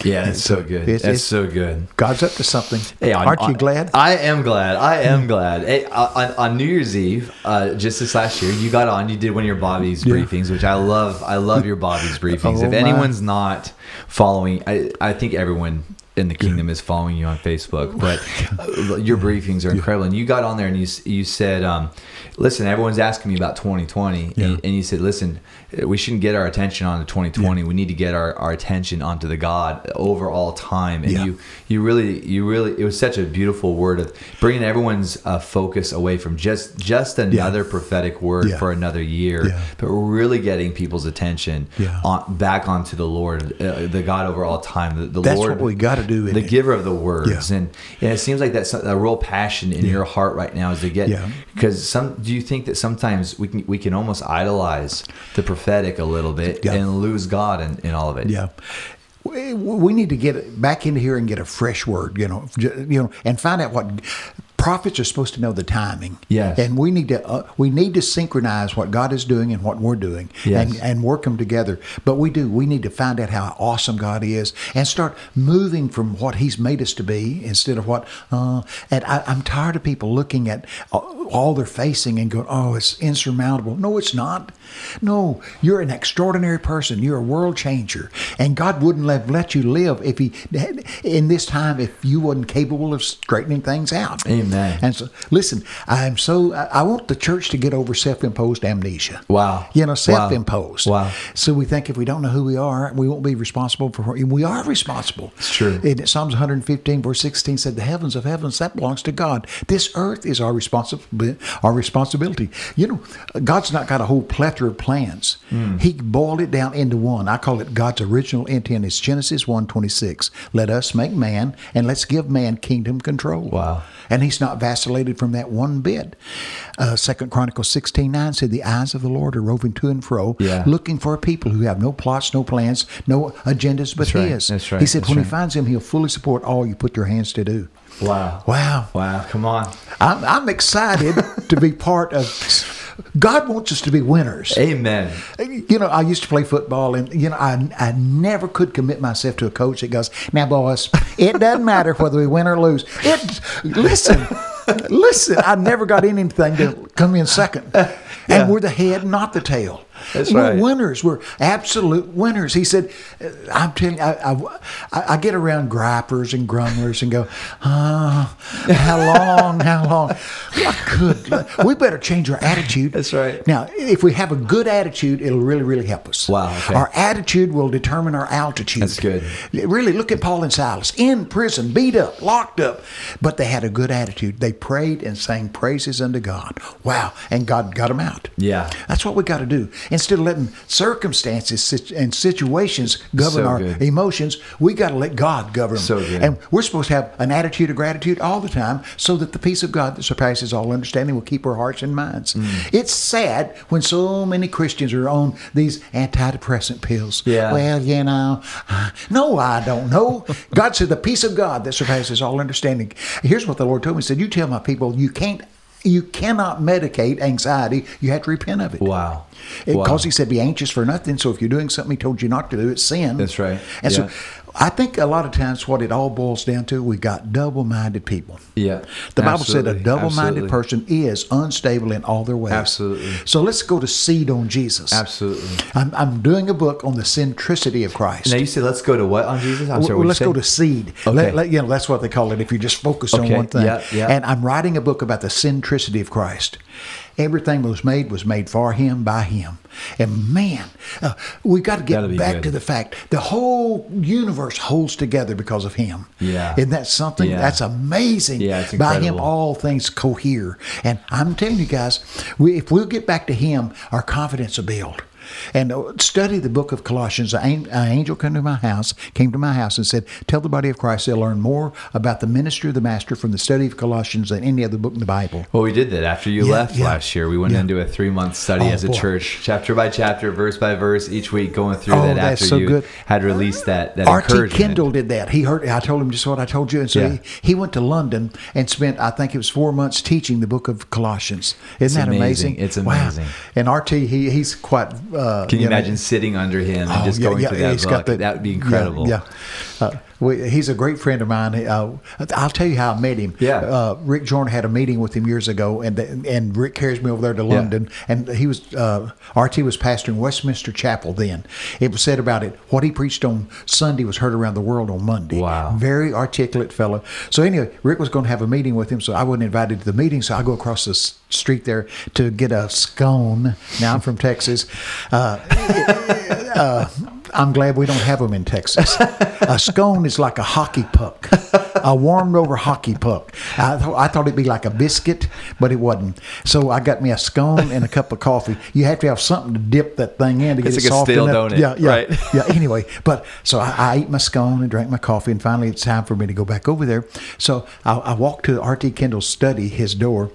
Yeah, it's so good. It's- it's- so good. God's up to something. Hey, on- Aren't you glad? I am glad. I am glad. Hey, on, on New Year's Eve, uh, just this last year, you got on. You did one of your Bobby's Yeah. briefings, which I love. I love your Bobby's briefings. Oh, if my. anyone's not following, I, I think everyone in the kingdom is following you on Facebook. But uh, your briefings are incredible. And you got on there and you you said, um, "Listen, everyone's asking me about 2020," Yeah. and, and you said, "Listen, we shouldn't get our attention on the 2020. We need to get our, our attention onto the God over all time." And Yeah. you you really you really it was such a beautiful word of bringing everyone's uh, focus away from just just another prophetic word Yeah. for another year Yeah. but really getting people's attention Yeah. on, back onto the lord uh, the god over all time the, the That's lord what we gotta do, the it? giver of the words Yeah. and, and it seems like that's a real passion in your heart right now is to get Yeah. because some do you think that sometimes we can we can almost idolize the prophetic a little bit Yeah. and lose god in, in all of it Yeah. We we need to get back into here and get a fresh word, you know, you know, and find out what prophets are supposed to know the timing. Yes. and we need to uh, we need to synchronize what God is doing and what we're doing, Yes. and and work them together. But we do. We need to find out how awesome God is and start moving from what He's made us to be instead of what. Uh, and I, I'm tired of people looking at all all they're facing and going, "Oh, it's insurmountable." No, it's not. No, you're an extraordinary person. You're a world changer, and God wouldn't have let you live if He in this time if you wasn't capable of straightening things out. Amen. And so, listen, I'm so I, want the church to get over self-imposed amnesia. Wow. You know, self-imposed. Wow. So we think if we don't know who we are, we won't be responsible for. We are responsible. It's true. In Psalms 115, verse 16 said, "The heavens of heavens that belongs to God. This earth is our responsibility. Our responsibility. You know, God's not got a whole plethora of plans. Hmm. He boiled it down into one. I call it God's original intent. It's Genesis 1:26. Let us make man, and let's give man kingdom control. Wow. And he's not vacillated from that one bit. Uh, Second Chronicles 16 9 said, The eyes of the Lord are roving to and fro, Yeah. looking for a people who have no plots, no plans, no agendas but That's right. his. That's right. He said, That's When right. he finds him, he'll fully support all you put your hands to do. Wow. Wow. Wow. Come on. I'm, I'm excited to be part of. God wants us to be winners. Amen. You know, I used to play football, and you know, I I never could commit myself to a coach that goes, "Now, boys, it doesn't matter whether we win or lose." It listen, listen. I never got anything to come in second, and we're the head, not the tail. That's we're right. winners. We're absolute winners. He said, uh, "I'm telling you, I, I, I- I get around gripers and grumblers and go, oh, how long, how long? Good? We better change our attitude. That's right. Now, if we have a good attitude, it'll really, really help us. Wow, okay. Our attitude will determine our altitude. That's good. Really, look at Paul and Silas in prison, beat up, locked up, but they had a good attitude. They prayed and sang praises unto God. Wow. And God got them out. Yeah. That's what we got to do. Instead of letting circumstances and situations govern So our emotions, we got to let God govern them. So good. And we're supposed to have an attitude of gratitude all the time so that the peace of God that surpasses all understanding will keep our hearts and minds. Mm. It's sad when so many Christians are on these antidepressant pills. Yeah. Well, you know, no, I don't know. God said the peace of God that surpasses all understanding. Here's what the Lord told me. He said, You tell my people you can't you cannot medicate anxiety. You have to repent of it. Wow. Because Wow. he said, be anxious for nothing. So if you're doing something he told you not to do, it's sin. That's right. And Yeah. so I think a lot of times what it all boils down to, we've got double minded people. Yeah. The Bible said a double minded person is unstable in all their ways. Absolutely. So let's go to seed on Jesus. Absolutely. I'm, I'm doing a book on the centricity of Christ. Now you said let's go to what on Jesus? I'm Well, sorry. what'd let's go to seed. Okay. Let- let- you know, that's what they call it if you just focus on one thing. yeah, yeah. And I'm writing a book about the centricity of Christ. Everything that was made was made for him by him. And man, uh, we got to get back good. to the fact the whole universe holds together because of him. Yeah. Isn't that something? Yeah. That's amazing. Yeah, by him, all things cohere. And I'm telling you guys, we, if we'll get back to him, our confidence will build. And uh, study the book of Colossians. An an angel came to my house, came to my house, and said, "Tell the body of Christ they'll learn more about the ministry of the Master from the study of Colossians than any other book in the Bible." Well, we did that after you Yeah, left yeah. last year. We went Yeah. into a three month study Oh, as a boy. church, chapter by chapter, verse by verse, each week going through Oh, that after so you good. had released that, that R.T. Kendall did that. He heard. I told him just what I told you, and so he, he went to London and spent, I think it was four months teaching the book of Colossians. Isn't that amazing. amazing? It's Wow. amazing. And R.T. He he's quite. Uh, Can you, know, imagine sitting under him and Oh, just yeah, going yeah, through that book? the- that would be yeah, incredible. Yeah, Uh, we, he's a great friend of mine. Uh, I'll tell you how I met him. Yeah. Uh, Rick Jordan had a meeting with him years ago, and and Rick carries me over there to Yeah. London, and he was uh, RT was pastoring Westminster Chapel then. It was said about it what he preached on Sunday was heard around the world on Monday. Wow. very articulate fellow. So anyway, Rick was going to have a meeting with him, so I wasn't invited to the meeting. So I go across the street there to get a scone. Now I'm from Texas. I'm glad we don't have them in Texas. A scone is like a hockey puck, a warmed over hockey puck. I, th- I thought it'd be like a biscuit, but it wasn't. So I got me a scone and a cup of coffee. You have to have something to dip that thing in to get It's it like a soft stale enough. donut, Yeah, yeah, right? yeah. Anyway, but so I, I ate my scone and drank my coffee, and finally it's time for me to go back over there. So I, I walked to R.T. Kendall's study, his door.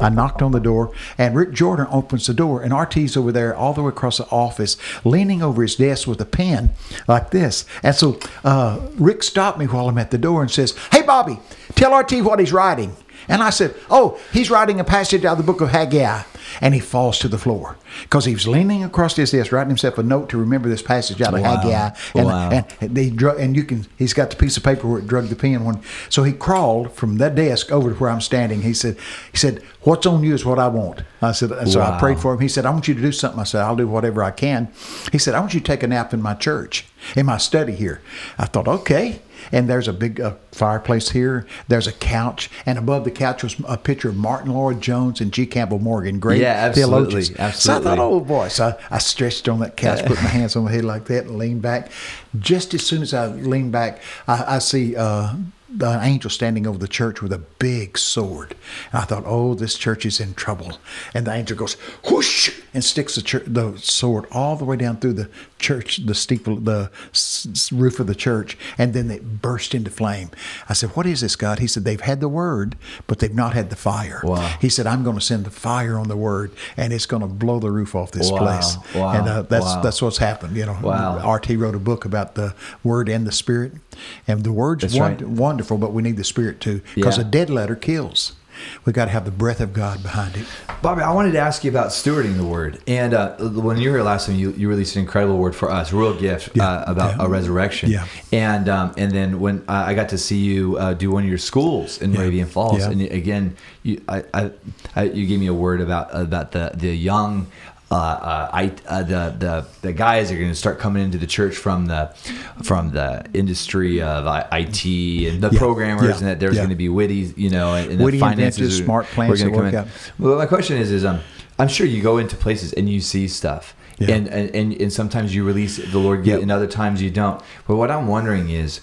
I knocked on the door, and Rick Jordan opens the door, and R.T.'s over there all the way across the office, leaning over his desk with a pen like this. And so uh, Rick stopped me while I'm at the door and says, "Hey, Bobby, tell R.T. what he's writing." And I said, Oh, he's writing a passage out of the book of Haggai. And he falls to the floor because he was leaning across his desk, writing himself a note to remember this passage out of Wow. Haggai. And, Wow. and they drug, and you can, he's got the piece of paper where it drug the pen. So he crawled from that desk over to where I'm standing. He said, he said, What's on you is what I want. I said, so I prayed for him. He said, I want you to do something. I said, I'll do whatever I can. He said, I want you to take a nap in my church, in my study here. I thought, okay. And there's a big uh, fireplace here. There's a couch, and above the couch was a picture of Martyn Lloyd-Jones and G. Campbell Morgan, great Yeah, absolutely, theologians. So I thought, oh boy. So I, I stretched on that couch, put my hands on my head like that, and leaned back. Just as soon as I leaned back, I, I see uh, an angel standing over the church with a big sword. And I thought, oh, this church is in trouble. And the angel goes whoosh and sticks the, chur the sword all the way down through the church, the steeple, the s- roof of the church, and then it burst into flame. I said, what is this, God? He said, they've had the word, but they've not had the fire. Wow. He said, I'm going to send the fire on the word, and it's going to blow the roof off this Wow. place. Wow. And uh, that's that's what's happened. You know. RT wrote a book about the word and the spirit, and the word's That's won- right. wonderful, but we need the spirit too, because Yeah. a dead letter kills. We've got to have the breath of God behind it. Bobby, I wanted to ask you about stewarding the word. And uh, when you were here last time, you, you released an incredible word for us, real gift Yeah, uh, about yeah. a resurrection. Yeah. And um, and then when uh, I got to see you uh, do one of your schools in Yeah. Moravian Falls, and again, you I, I, I you gave me a word about about the the young. Uh, uh, I, uh, the the the guys are going to start coming into the church from the from the industry of IT and the Yeah, programmers, yeah, and that there's yeah. going to be witty, you know, and, and the finances, are- smart plans we're gonna that come work in. Well, my question is, is um, I'm sure you go into places and you see stuff, and, and and and sometimes you release the Lord, and other times you don't. But what I'm wondering is.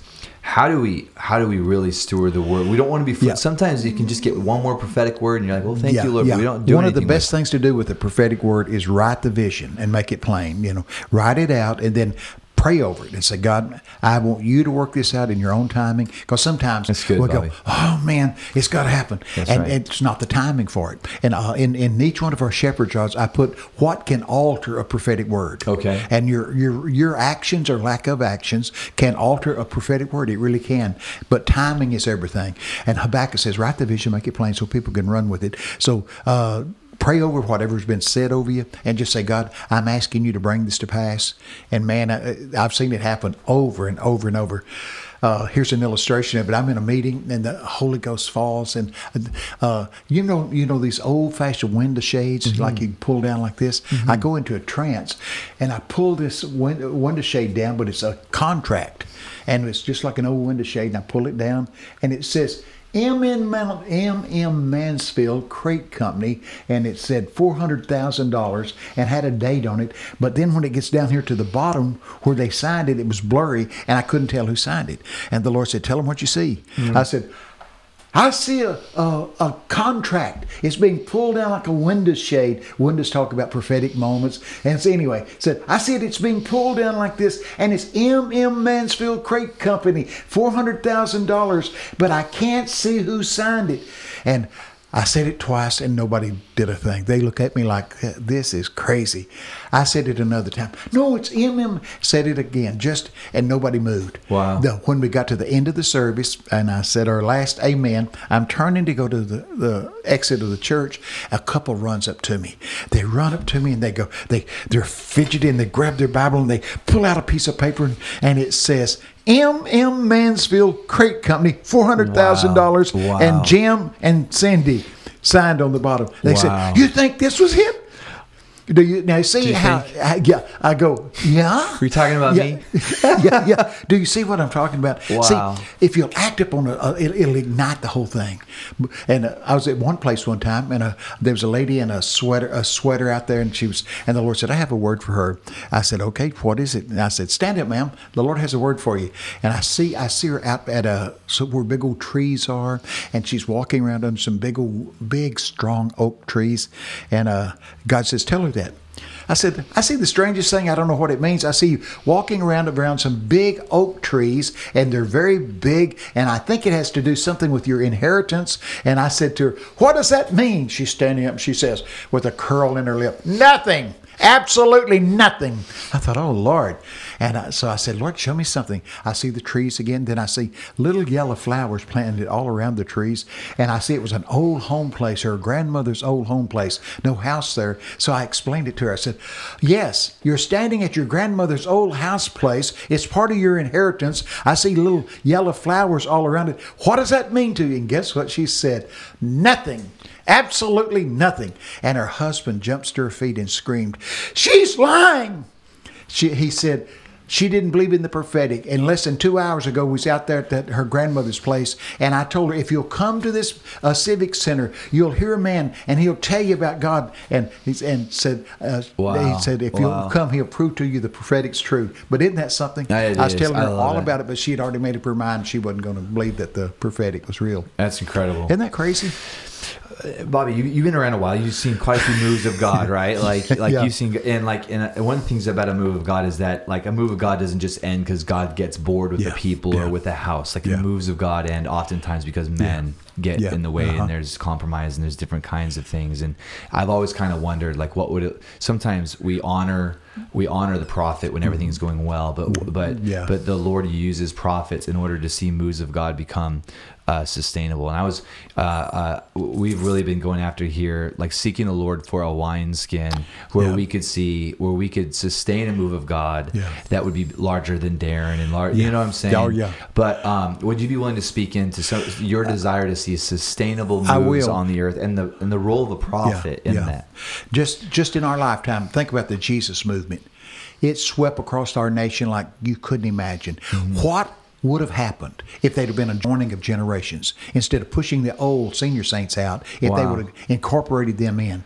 How do we how do we really steward the word? We don't want to be. Fl- Yeah. Sometimes you can just get one more prophetic word, and you're like, "Well, thank you, Lord." But we don't do One of the best things to do with the prophetic word is write the vision and make it plain. You know, write it out and then pray over it and say, God, I want you to work this out in your own timing. Because sometimes good, we Bobby. go, oh man, it's got to happen, That's and right. it's not the timing for it. And uh, in in each one of our shepherd jobs, I put what can alter a prophetic word. Okay. and your your your actions or lack of actions can alter a prophetic word. It really can. But timing is everything. And Habakkuk says, write the vision, make it plain, so people can run with it. So. uh Pray over whatever's been said over you, and just say, God, I'm asking you to bring this to pass. And man, I, I've seen it happen over and over and over. Uh, here's an illustration of it. I'm in a meeting, and the Holy Ghost falls, and uh, you know, you know these old-fashioned window shades, like you pull down like this. I go into a trance, and I pull this win- window shade down, but it's a contract, and it's just like an old window shade. And I pull it down, and it says. M.M. Mount M.M. Mansfield Crate Company, and it said four hundred thousand dollars and had a date on it. But then when it gets down here to the bottom where they signed it, it was blurry, and I couldn't tell who signed it. And the Lord said, "Tell them what you see." I said. I see a, a, a contract. It's being pulled down like a window shade. Windows talk about prophetic moments. And so anyway, said, I see it, it's being pulled down like this, and it's M.M. Mansfield Crate Company, $400,000, but I can't see who signed it. And I said it twice and nobody did a thing. They look at me like, this is crazy. I said it another time. No, it's MM. Said it again, just, and nobody moved. Wow. The, when we got to the end of the service and I said our last amen, I'm turning to go to the, the exit of the church. A couple runs up to me. They run up to me and they go, they, they're fidgeting, they grab their Bible and they pull out a piece of paper and, and it says, M.M. Mansfield Crate Company, $400,000. Wow. Wow. And Jim and Cindy signed on the bottom. They Wow. said, You think this was him? Do you now see you how? I, yeah, I go. Yeah. are you talking about yeah, me? yeah, yeah. Do you see what I'm talking about? Wow. See, if you'll act up on it, uh, it'll, it'll ignite the whole thing. And uh, I was at one place one time, and uh, there was a lady in a sweater, a sweater out there, and she was, and the Lord said, "I have a word for her." I said, "Okay, what is it?" And I said, "Stand up, ma'am. The Lord has a word for you." And I see, I see her out at a so where big old trees are, and she's walking around under some big old, big, strong oak trees, and uh, God says, "Tell her that." I said, I see the strangest thing. I don't know what it means. I see you walking around around some big oak trees, and they're very big, and I think it has to do something with your inheritance. And I said to her, What does that mean? She's standing up and she says, with a curl in her lip, Nothing. Absolutely nothing. I thought, oh Lord. And I, so I said, Lord, show me something. I see the trees again. Then I see little yellow flowers planted all around the trees. And I see it was an old home place, her grandmother's old home place, no house there. So I explained it to her. I said, Yes, you're standing at your grandmother's old house place. It's part of your inheritance. I see little yellow flowers all around it. What does that mean to you? And guess what she said? Nothing. Absolutely nothing. And her husband jumped to her feet and screamed, She's lying. She, he said, She didn't believe in the prophetic. And less than two hours ago, we was out there at that, her grandmother's place, and I told her, if you'll come to this uh, civic center, you'll hear a man, and he'll tell you about God. And he and said, uh, Wow. he said, if Wow. you'll come, he'll prove to you the prophetic's true. But isn't that something? It I was is. telling her all it. about it, but she had already made up her mind she wasn't going to believe that the prophetic was real. That's incredible. Isn't that crazy? Bobby, you, you've been around a while. You've seen quite a few moves of God, right? Like, like Yeah. you've seen, and like, and uh, one of the things about a move of God is that, like, a move of God doesn't just end because God gets bored with Yeah. the people Yeah. or with the house. Like, the moves of God end oftentimes because men get Yeah. in the way Uh-huh. and there's compromise and there's different kinds of things. And I've always kind of wondered, like, what would it? Sometimes we honor, we honor the prophet when everything's going well, but but Mm-hmm. Yeah. but the Lord uses prophets in order to see moves of God become uh, sustainable. And I was, uh, uh, we've really been going after here, like seeking the Lord for a wineskin where Yeah. we could see, where we could sustain a move of God Yeah. that would be larger than Darren and large. You know what I'm saying? Oh, yeah. But um, would you be willing to speak into some, your desire to see sustainable moves on the earth and the and the role of a prophet in that? Just just in our lifetime, think about the Jesus movement. It swept across our nation like you couldn't imagine. Mm-hmm. What would have happened if they'd have been a joining of generations instead of pushing the old senior saints out? If they would have incorporated them in,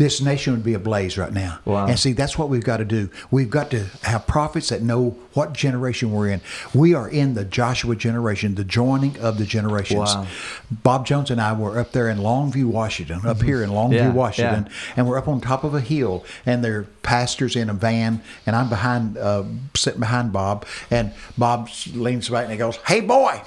this nation would be ablaze right now. Wow. And see, that's what we've got to do. We've got to have prophets that know what generation we're in. We are in the Joshua generation, the joining of the generations. Wow. Bob Jones and I were up there in Longview, Washington, up here in Longview, Yeah, Washington, yeah. and we're up on top of a hill, and there are pastors in a van, and I'm behind, uh, sitting behind Bob, and Bob leans back and he goes, "Hey, boy."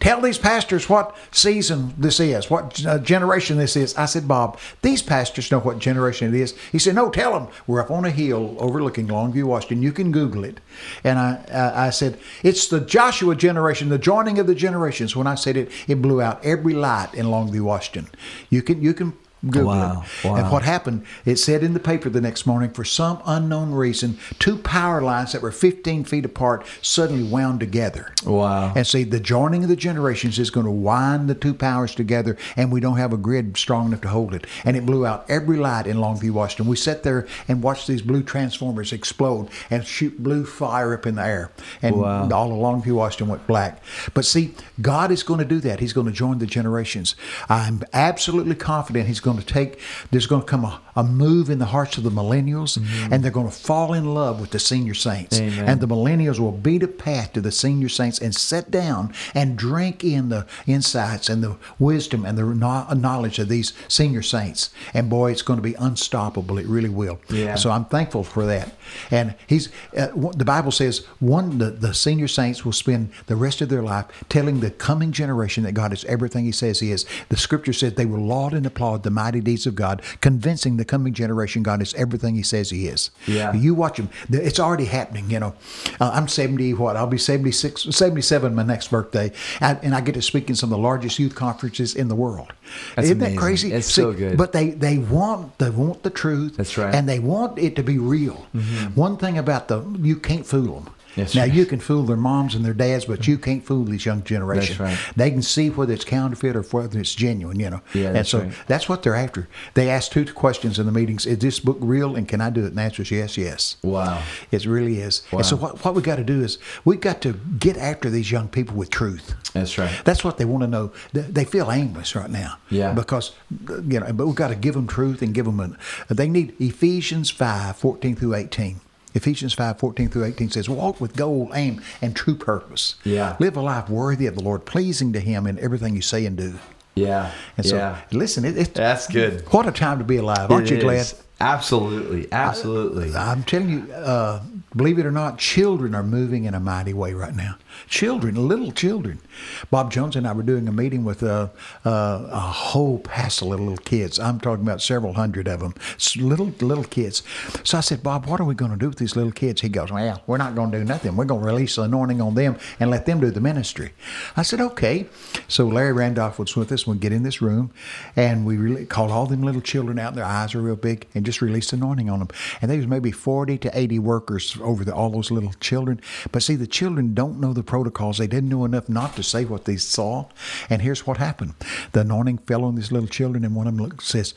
Tell these pastors what season this is, what uh, generation this is. I said, Bob, these pastors know what generation it is. He said, No, tell them. We're up on a hill overlooking Longview, Washington. You can Google it. And I, I, I said, It's the Joshua generation, the joining of the generations. When I said it, it blew out every light in Longview, Washington. You can, you can Google Wow, it. wow. And what happened, it said in the paper the next morning, for some unknown reason, two power lines that were 15 feet apart suddenly wound together. Wow. And see, the joining of the generations is going to wind the two powers together, and we don't have a grid strong enough to hold it. And it blew out every light in Longview, Washington. We sat there and watched these blue transformers explode and shoot blue fire up in the air. And Wow. all of Longview, Washington went black. But see, God is going to do that. He's going to join the generations. I'm absolutely confident He's going to take, there's going to come a, a move in the hearts of the millennials, and they're going to fall in love with the senior saints. Mm-hmm. Amen. And the millennials will beat a path to the senior saints and sit down and drink in the insights and the wisdom and the knowledge of these senior saints. And boy, it's going to be unstoppable. It really will. Yeah. So I'm thankful for that. And he's uh, the Bible says one the, the senior saints will spend the rest of their life telling the coming generation that God is everything He says He is. The Scripture said they will laud and applaud the mighty deeds of God, convincing the coming generation God is everything He says He is. Yeah. You watch him. It's already happening. You know, uh, I'm 70. What? I'll be 76, 77 my next birthday, and, and I get to speak in some of the largest youth conferences in the world. That's Isn't amazing. that crazy? It's so good. But they they want they want the truth. That's right. Mm-hmm. And they want it to be real. One thing about the you can't fool them. That's now right. you can fool their moms and their dads, but you can't fool this young generation. That's right. They can see whether it's counterfeit or whether it's genuine. You know. Yeah, and so right. that's what they're after. They ask two questions in the meetings: Is this book real, and can I do it? And the answer is yes, yes. Wow. It really is. And so what, what we got to do is we've got to get after these young people with truth. That's right. That's what they want to know. They- They feel aimless right now. Yeah. Because, you know, but we've got to give them truth and give them an, they need Ephesians 5, 14 through 18. Ephesians 5, 14 through 18 says, Walk with goal, aim, and true purpose. Yeah. Live a life worthy of the Lord, pleasing to Him in everything you say and do. Yeah. And so, yeah. listen, it, it's, That's good. what a time to be alive. Aren't It you glad? is. Absolutely. Absolutely. I'm telling you, uh, believe it or not, children are moving in a mighty way right now. Children, little children. Bob Jones and I were doing a meeting with uh, uh, a whole passel of little kids. I'm talking about several hundred of them, little little kids. So I said, Bob, what are we going to do with these little kids? He goes, Well, we're not going to do nothing. We're going to release the anointing on them and let them do the ministry. I said, Okay. So Larry Randolph was with us. We get in this room, and we really called all them little children out. Their eyes are real big, and just released anointing on them. And there was maybe 40 to 80 workers over the, all those little children. But see, the children don't know the protocols. They didn't know enough not to say what they saw. And here's what happened: the anointing fell on these little children, and one of them look, says,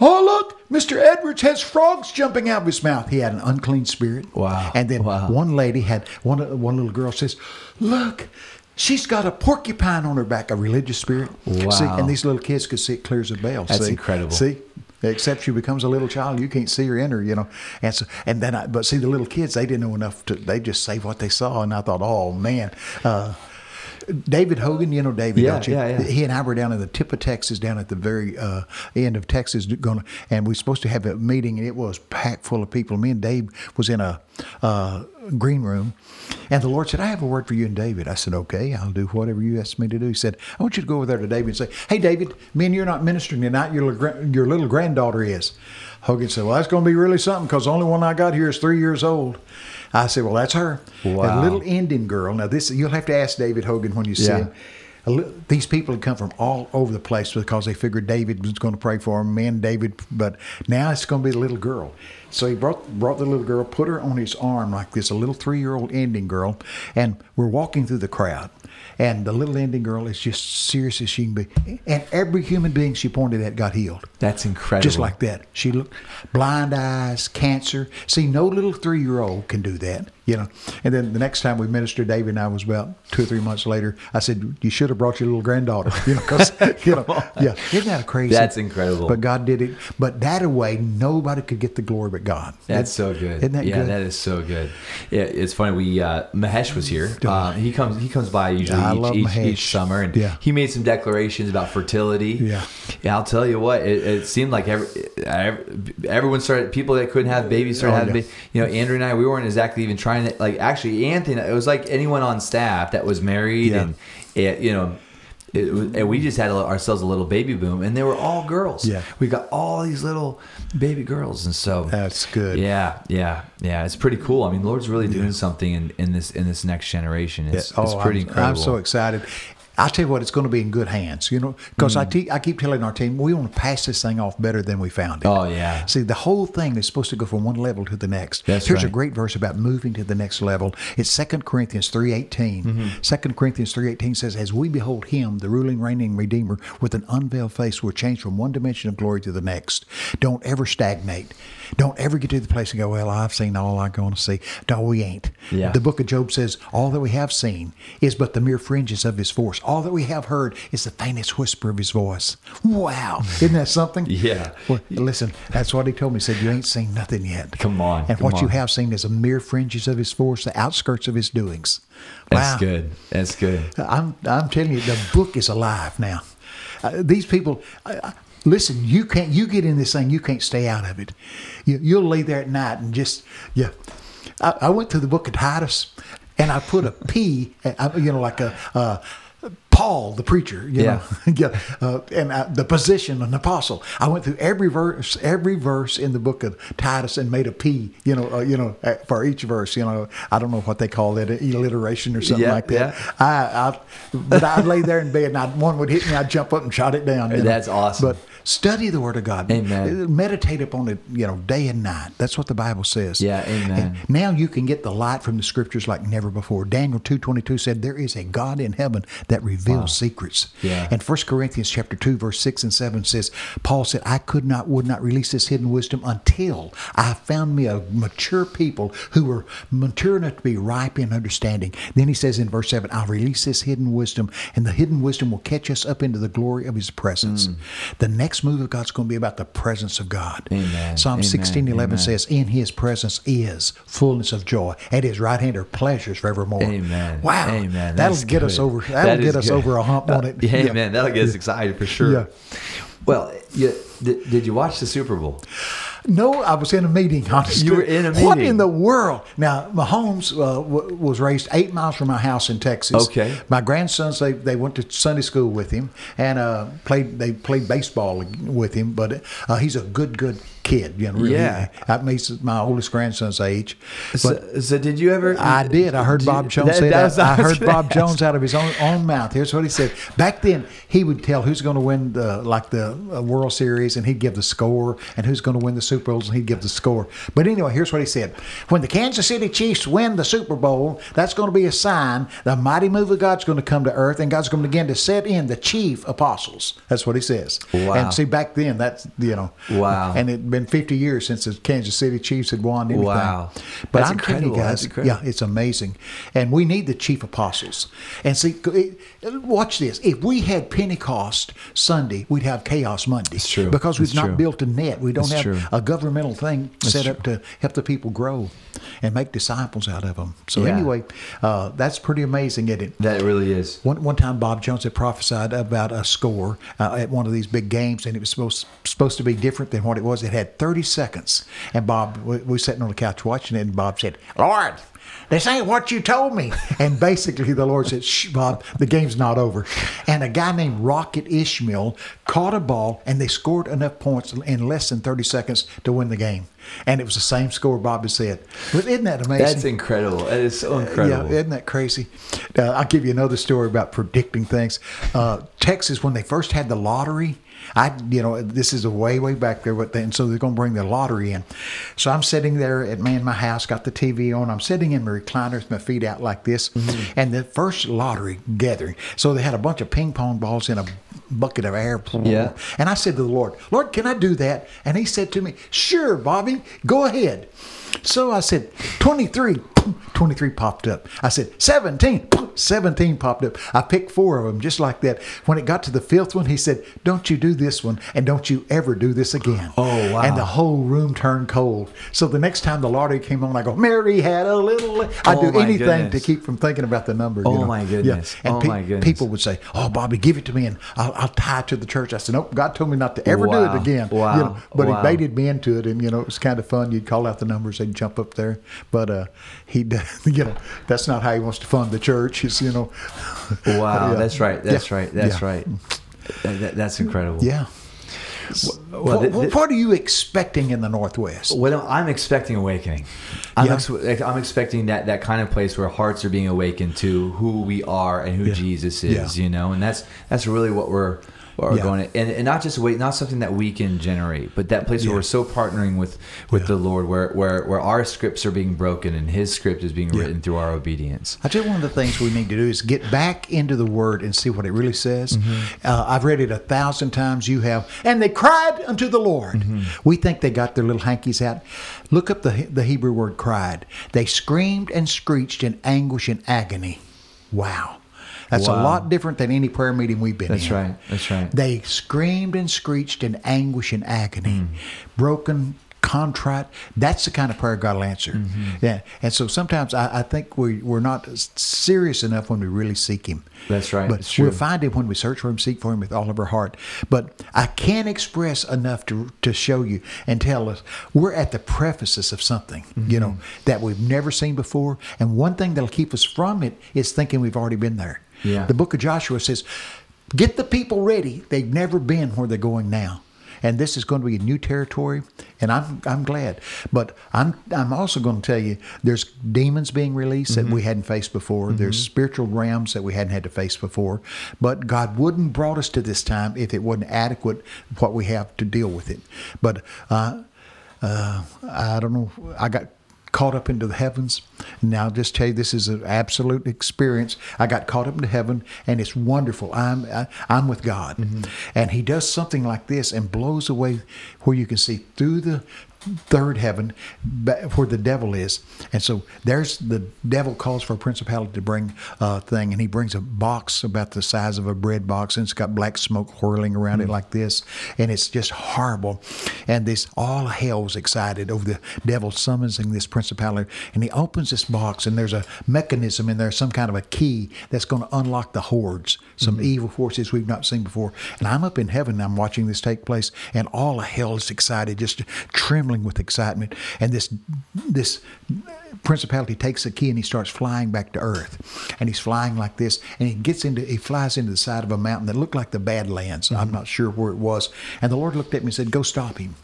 "Oh look." Mr. Edwards has frogs jumping out of his mouth. He had an unclean spirit. Wow. And then Wow. one lady had one one little girl says, "Look, she's got a porcupine on her back, a religious spirit." See, Wow. and these little kids could see it clear as a bell. That's see? incredible. See. Except she becomes a little child, you can't see her in her, you know. And so, and then, I, but see, the little kids, they didn't know enough to. They just say what they saw, and I thought, oh man, uh, David Hogan, you know David, Yeah, don't you? yeah, yeah. He and I were down in the tip of Texas, down at the very uh, end of Texas, going, and we were supposed to have a meeting, and it was packed full of people. Me and Dave was in a uh, green room, and the Lord said, "I have a word for you and David." I said, "Okay, I'll do whatever you ask me to do." He said, "I want you to go over there to David and say, hey, David, me and you're not ministering tonight. Your little your little granddaughter is." Hogan said, "Well, that's going to be really something because the only one I got here is three years old." I said, "Well, that's her, Wow. a little Indian girl." Now, this you'll have to ask David Hogan when you see Yeah. him. A These people had come from all over the place because they figured David was going to pray for them, me and David, but now it's going to be the little girl. So he brought brought the little girl, put her on his arm like this, a little three year old Indian girl, and we're walking through the crowd. And the little Indian girl is just serious as she can be. And every human being she pointed at got healed. That's incredible. Just like that. She looked blind eyes, cancer. See, no little three year old can do that, you know. And then the next time we ministered, David and I was about two or three months later. I said, "You should have brought your little granddaughter," you know, because you know, yeah, isn't that crazy? That's incredible. But God did it. But that way, nobody could get the glory but God. That's so good. Isn't that yeah, good? that is so good. Yeah, it's funny. We uh, Mahesh was here. Uh, he comes. He comes by usually each, each, each summer, and Yeah. he made some declarations about fertility. Yeah. yeah. I'll tell you what. It, it seemed like every, every, everyone started. People that couldn't have babies started Oh, having. yeah. Ba- you know, Andrew and I, we weren't exactly even trying to. Like, actually, Anthony. It was like anyone on staff that was married, Yeah. and it, you know. It and we just had a- ourselves a little baby boom, and they were all girls. Yeah. we got all these little baby girls, and so That's good. yeah, yeah, yeah. It's pretty cool. I mean, Lord's really doing something in, in this in this next generation. It's, Yeah. it's oh, pretty Oh, I'm, incredible. I'm so excited. I tell you what, it's going to be in good hands. You know, because I, te- I keep telling our team we want to pass this thing off better than we found it. Oh, yeah. See, the whole thing is supposed to go from one level to the next. That's Here's a great verse about moving to the next level. It's 2 Corinthians 3.18. Mm-hmm. 2 Corinthians three eighteen says, "As we behold Him, the ruling, reigning Redeemer, with an unveiled face, we're changed from one dimension of glory to the next. Don't ever stagnate. Don't ever get to the place and go, well, I've seen all I'm going to see. No, we ain't. Yeah. The book of Job says, all that we have seen is but the mere fringes of his force. All that we have heard is the faintest whisper of his voice. Wow. Isn't that something? Yeah. Well, listen, that's what he told me. He said, you ain't seen nothing yet. Come on, And come what you have seen is a mere fringes of his force, the outskirts of his doings. That's good. That's good. I'm, I'm telling you, the book is alive now. Uh, these people, uh, uh, listen, you can't, you get in this thing, you can't stay out of it. You, you'll lay there at night and just, yeah. I, I went to the book of Titus and I put a P, uh, you know, like a, uh, Paul, the preacher, you Yeah. know, yeah, uh, and uh, the position of an apostle. I went through every verse, every verse in the book of Titus, and made a P, you know, uh, you know, uh, for each verse. You know, I don't know what they call that, alliteration or something Yeah, like that. yeah. I, I, but I'd lay there in bed, and I'd, one would hit me, I'd jump up and shot it down. you know. That's awesome. But study the Word of God. Amen. Uh, meditate upon it, you know, day and night. That's what the Bible says. Yeah, amen. And now you can get the light from the Scriptures like never before. Daniel two twenty two said, "There is a God in heaven that reveals secrets." Yeah. And 1 Corinthians chapter two verse six and seven says, Paul said, "I could not, would not release this hidden wisdom until I found me a mature people who were mature enough to be ripe in understanding." Then he says in verse seven, "I'll release this hidden wisdom, and the hidden wisdom will catch us up into the glory of His presence." Mm. The next move of God's going to be about the presence of God. Amen. Psalm Amen. sixteen eleven Amen. says, "In His presence is fullness of joy; at His right hand are pleasures forevermore." Amen. Wow. Amen. That'll That's get us over. That'll That get us good. over a hump on Uh, it. yeah, Yeah. Amen. That'll get us excited for sure. Yeah. Well, you, did, did you watch the Super Bowl? No, I was in a meeting. Honestly, You were in a meeting. What in the world? Now, Mahomes uh, w- was raised eight miles from my house in Texas. Okay. My grandsons they, they went to Sunday school with him and uh, played they played baseball with him. But uh, he's a good good kid. You know, really. Yeah. I mean, my oldest grandson's age. So, so did you ever? I did. I heard did Bob Jones that- say that that. I I heard Bob ask. Jones out of his own, own mouth. Here's what he said. Back then, he would tell who's going to win the like the uh, World Series, and he'd give the score, and who's going to win the Super Bowls, and he'd give the score. But anyway, here's what he said: When the Kansas City Chiefs win the Super Bowl, that's going to be a sign the mighty move of God's going to come to earth, and God's going to begin to set in the chief apostles. That's what he says. Wow. And see, back then, that's you know, Wow. and it been 50 years since the Kansas City Chiefs had won anything. Wow. But That's I'm telling you guys, incredible. yeah, it's amazing. And we need the chief apostles. And see, watch this. If we had Pentecost Sunday, we'd have Chaos Monday. It's true. Because we've It's not true. built a net. We don't It's have true. a governmental thing set up to help the people grow and make disciples out of them. So Yeah. anyway, uh, that's pretty amazing, isn't it? That really is. One, one time, Bob Jones had prophesied about a score uh, at one of these big games, and it was supposed supposed to be different than what it was. It had 30 seconds, and Bob, we, we were sitting on the couch watching it, and Bob said, "Lord, this ain't what you told me." And basically, the Lord said, "Shh, Bob, the game's not over." And a guy named Rocket Ismail caught a ball, and they scored enough points in less than 30 seconds to win the game. And it was the same score Bob had said. But isn't that amazing? That's incredible. That is so incredible. Yeah, isn't that crazy? Uh, I'll give you another story about predicting things. Uh, Texas, when they first had the lottery, I, you know, this is a way, way back there, but then so they're going to bring the lottery in. So I'm sitting there at me in my house, got the TV on. I'm sitting in my recliner with my feet out like this, Mm-hmm. and the first lottery gathering. So they had a bunch of ping pong balls in a bucket of air. Yeah. And I said to the Lord, Lord, can I do that? And He said to me, Sure, Bobby, go ahead. So I said, 23. 23 popped up. I said, 17. 17 popped up. I picked four of them just like that. When it got to the fifth one, he said, Don't you do this one and don't you ever do this again. Oh, wow. And the whole room turned cold. So the next time the lottery came on, I go, Mary had a little. I'd Oh, do anything goodness. to keep from thinking about the number. you Oh, know. my goodness. Yeah. And Oh, pe- my goodness. people would say, "Oh, Bobby, give it to me, and I'll, I'll tie it to the church." I said, "Nope, God told me not to ever do it again." You Wow. know, but Wow. he baited me into it, and you know, it was kind of fun. You'd call out the numbers, they'd jump up there, but uh, he, you know, that's not how he wants to fund the church. It's you know, Wow, Yeah. that's right. That's Yeah. right. That's Yeah. right. That- that- that's incredible. yeah. Well, what, th- th- what are you expecting in the Northwest? Well, I'm expecting awakening. I'm, ex- I'm expecting that that kind of place where hearts are being awakened to who we are and who. Jesus is. You know, and that's that's really what we're. We're Yeah. going to, and, and not just wait, not something that we can generate, but that place Yeah. where we're so partnering with with Yeah. the Lord, where, where where our scripts are being broken and His script is being written through our obedience. I tell you, one of the things we need to do is get back into the Word and see what it really says. Mm-hmm. Uh, I've read it a thousand times. You have, and they cried unto the Lord. Mm-hmm. We think they got their little hankies out. Look up the the Hebrew word "cried." They screamed and screeched in anguish and agony. Wow, that's a lot different than any prayer meeting we've been That's in. right. That's right. They screamed and screeched in anguish and agony, Mm. broken, contrite. That's the kind of prayer God will answer. Mm-hmm. Yeah, and so sometimes I, I think we we're not serious enough when we really seek Him. That's right. But we'll find Him when we search for Him, seek for Him with all of our heart. But I can't express enough to to show you and tell us we're at the prefaces of something, you know, Mm-hmm. that we've never seen before. And one thing that'll keep us from it is thinking we've already been there. Yeah. The book of Joshua says, Get the people ready. They've never been where they're going now. And this is going to be a new territory, and I'm I'm glad. But I'm I'm also going to tell you there's demons being released that we hadn't faced before. There's spiritual realms that we hadn't had to face before. But God wouldn't brought us to this time if it wasn't adequate what we have to deal with it. But uh, uh, I don't know. I got caught up into the heavens. Now, I'll just tell you, this is an absolute experience. I got caught up into heaven, and it's wonderful. I'm I, I'm with God, mm-hmm. and He does something like this and blows away where you can see through the third heaven where the devil is. And so there's the devil calls for a principality to bring a thing and he brings a box about the size of a bread box and it's got black smoke whirling around it hmm. like this and it's just horrible. And this all hell's excited over the devil summoning this principality and he opens this box and there's a mechanism in there some kind of a key that's going to unlock the hordes some hmm. evil forces we've not seen before. And i'm up in heaven and i'm watching this take place and all of hell is excited just trembling with excitement. And this this principality takes the key and he starts flying back to earth. And he's flying like this. And he gets into he flies into the side of a mountain that looked like the badlands. I'm not sure where it was. And the lord looked at me and said go stop him.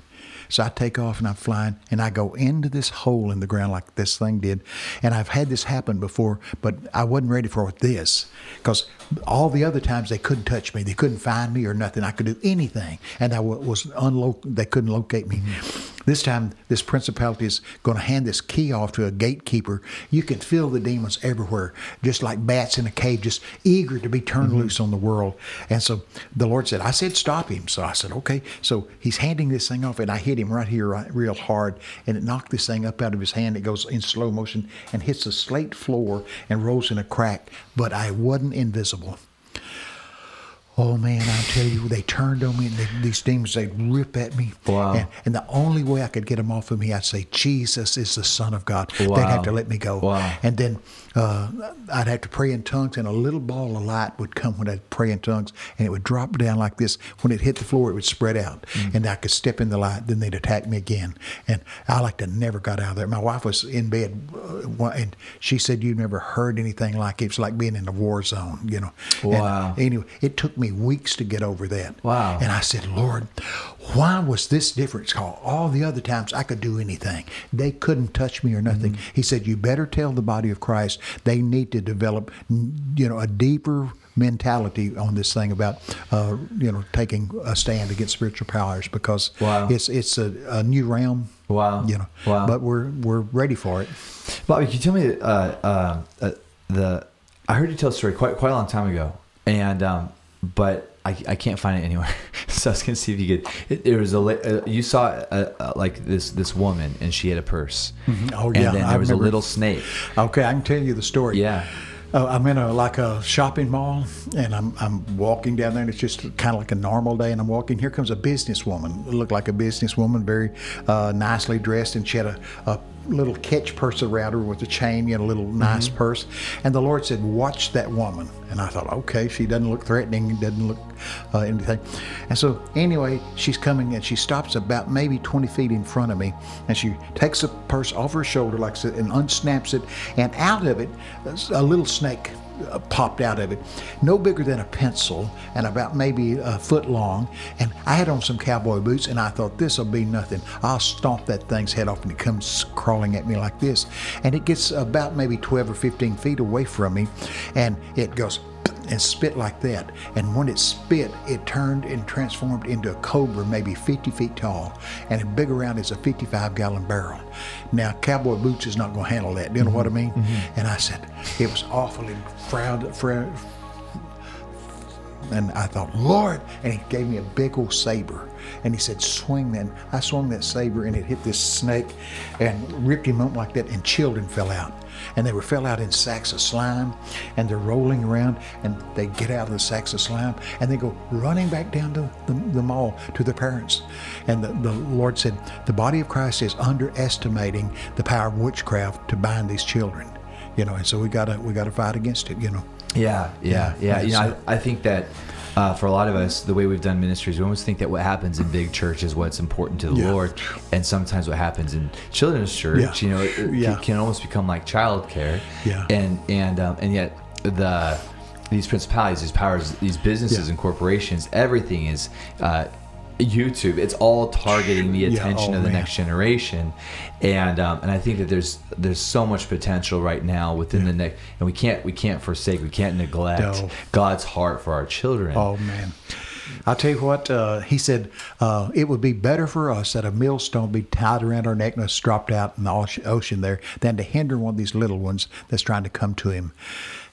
So I take off and I'm flying and I go into this hole in the ground like this thing did. And I've had this happen before, but I wasn't ready for this because all the other times they couldn't touch me. They couldn't find me or nothing. I could do anything. And I was unlo- they couldn't locate me. Mm-hmm. This time, this principality is going to hand this key off to a gatekeeper. You can feel the demons everywhere, just like bats in a cave, just eager to be turned mm-hmm. loose on the world. And so the Lord said, I said, stop him. So I said, okay. So he's handing this thing off, and I hit him right here, right, real hard, and it knocked this thing up out of his hand. It goes in slow motion and hits the slate floor and rolls in a crack, but I wasn't invisible. Oh man, I tell you, they turned on me, and they, these demons they rip at me. Wow. And, and the only way I could get them off of me, I'd say, Jesus is the Son of God. Wow. They'd have to let me go. Wow. And then uh, I'd have to pray in tongues, and a little ball of light would come when I'd pray in tongues, and it would drop down like this. When it hit the floor, it would spread out, Mm. and I could step in the light. Then they'd attack me again, and I like to never got out of there. My wife was in bed, uh, and she said, "You never heard anything like it. It's like being in a war zone, you know." And, Wow. anyway, it took me weeks to get over that. Wow. And I said, Lord, why was this difference Call all the other times I could do anything. They couldn't touch me or nothing. Mm-hmm. He said, You better tell the body of Christ they need to develop, you know, a deeper mentality on this thing about, uh, you know, taking a stand against spiritual powers because Wow. it's it's a, a new realm. Wow. You know, Wow. but we're we're ready for it. Bobby, can you tell me uh, uh, uh, the? I heard you tell a story quite quite a long time ago, and um, but I, I can't find it anywhere. so I was gonna see if you could. It, there was a uh, you saw uh, uh, like this this woman, and she had a purse. Oh, and yeah, then I there was a little snake. Okay, I can tell you the story. Yeah. Uh, I'm in a like a shopping mall, and I'm I'm walking down there, and it's just kind of like a normal day. And I'm walking. Here comes a businesswoman. Looked like a businesswoman, very uh, nicely dressed, and she had a, a little catch purse around her with a chain, you know, a little nice purse. And the Lord said, "Watch that woman." And I thought, okay, she doesn't look threatening, doesn't look uh, anything. And so anyway, she's coming, and she stops about maybe 20 feet in front of me, and she takes the purse off her shoulder like so, and unsnaps it, and out of it, a little snake Uh, popped out of it, no bigger than a pencil and about maybe a foot long. And I had on some cowboy boots, and I thought this will be nothing. I'll stomp that thing's head off, and it comes crawling at me like this, and it gets about maybe 12 or 15 feet away from me, and it goes and spit like that. And when it spit, it turned and transformed into a cobra, maybe 50 feet tall, and as big around as a 55 gallon barrel. Now, cowboy boots is not going to handle that. Do you know what I mm-hmm. mean? Mm-hmm. And I said, it was awfully frowned, frowned, and I thought, Lord, and he gave me a big old saber. And he said, swing that. I swung that saber and it hit this snake and ripped him up like that, and children fell out. And they were fell out in sacks of slime, and they're rolling around, and they get out of the sacks of slime, and they go running back down to the, the mall to their parents. And the, the Lord said, the body of Christ is underestimating the power of witchcraft to bind these children. You know, and so we gotta we gotta fight against it. You know. Yeah, yeah, yeah. Yeah, You know, I, I think that uh, for a lot of us, the way we've done ministries, we almost think that what happens in big church is what's important to the Yeah. Lord, and sometimes what happens in children's church, Yeah. you know, it, it Yeah. can almost become like childcare. Yeah. and and um, and yet the these principalities, these powers, these businesses and corporations, everything is. Uh, YouTube, it's all targeting the Yeah, attention oh, of the man. next generation, and um, and I think that there's there's so much potential right now within the next, and we can't we can't forsake, we can't neglect No. God's heart for our children. Oh man. I'll tell you what, uh, he said, uh, it would be better for us that a millstone be tied around our neck and us dropped out in the ocean there than to hinder one of these little ones that's trying to come to him.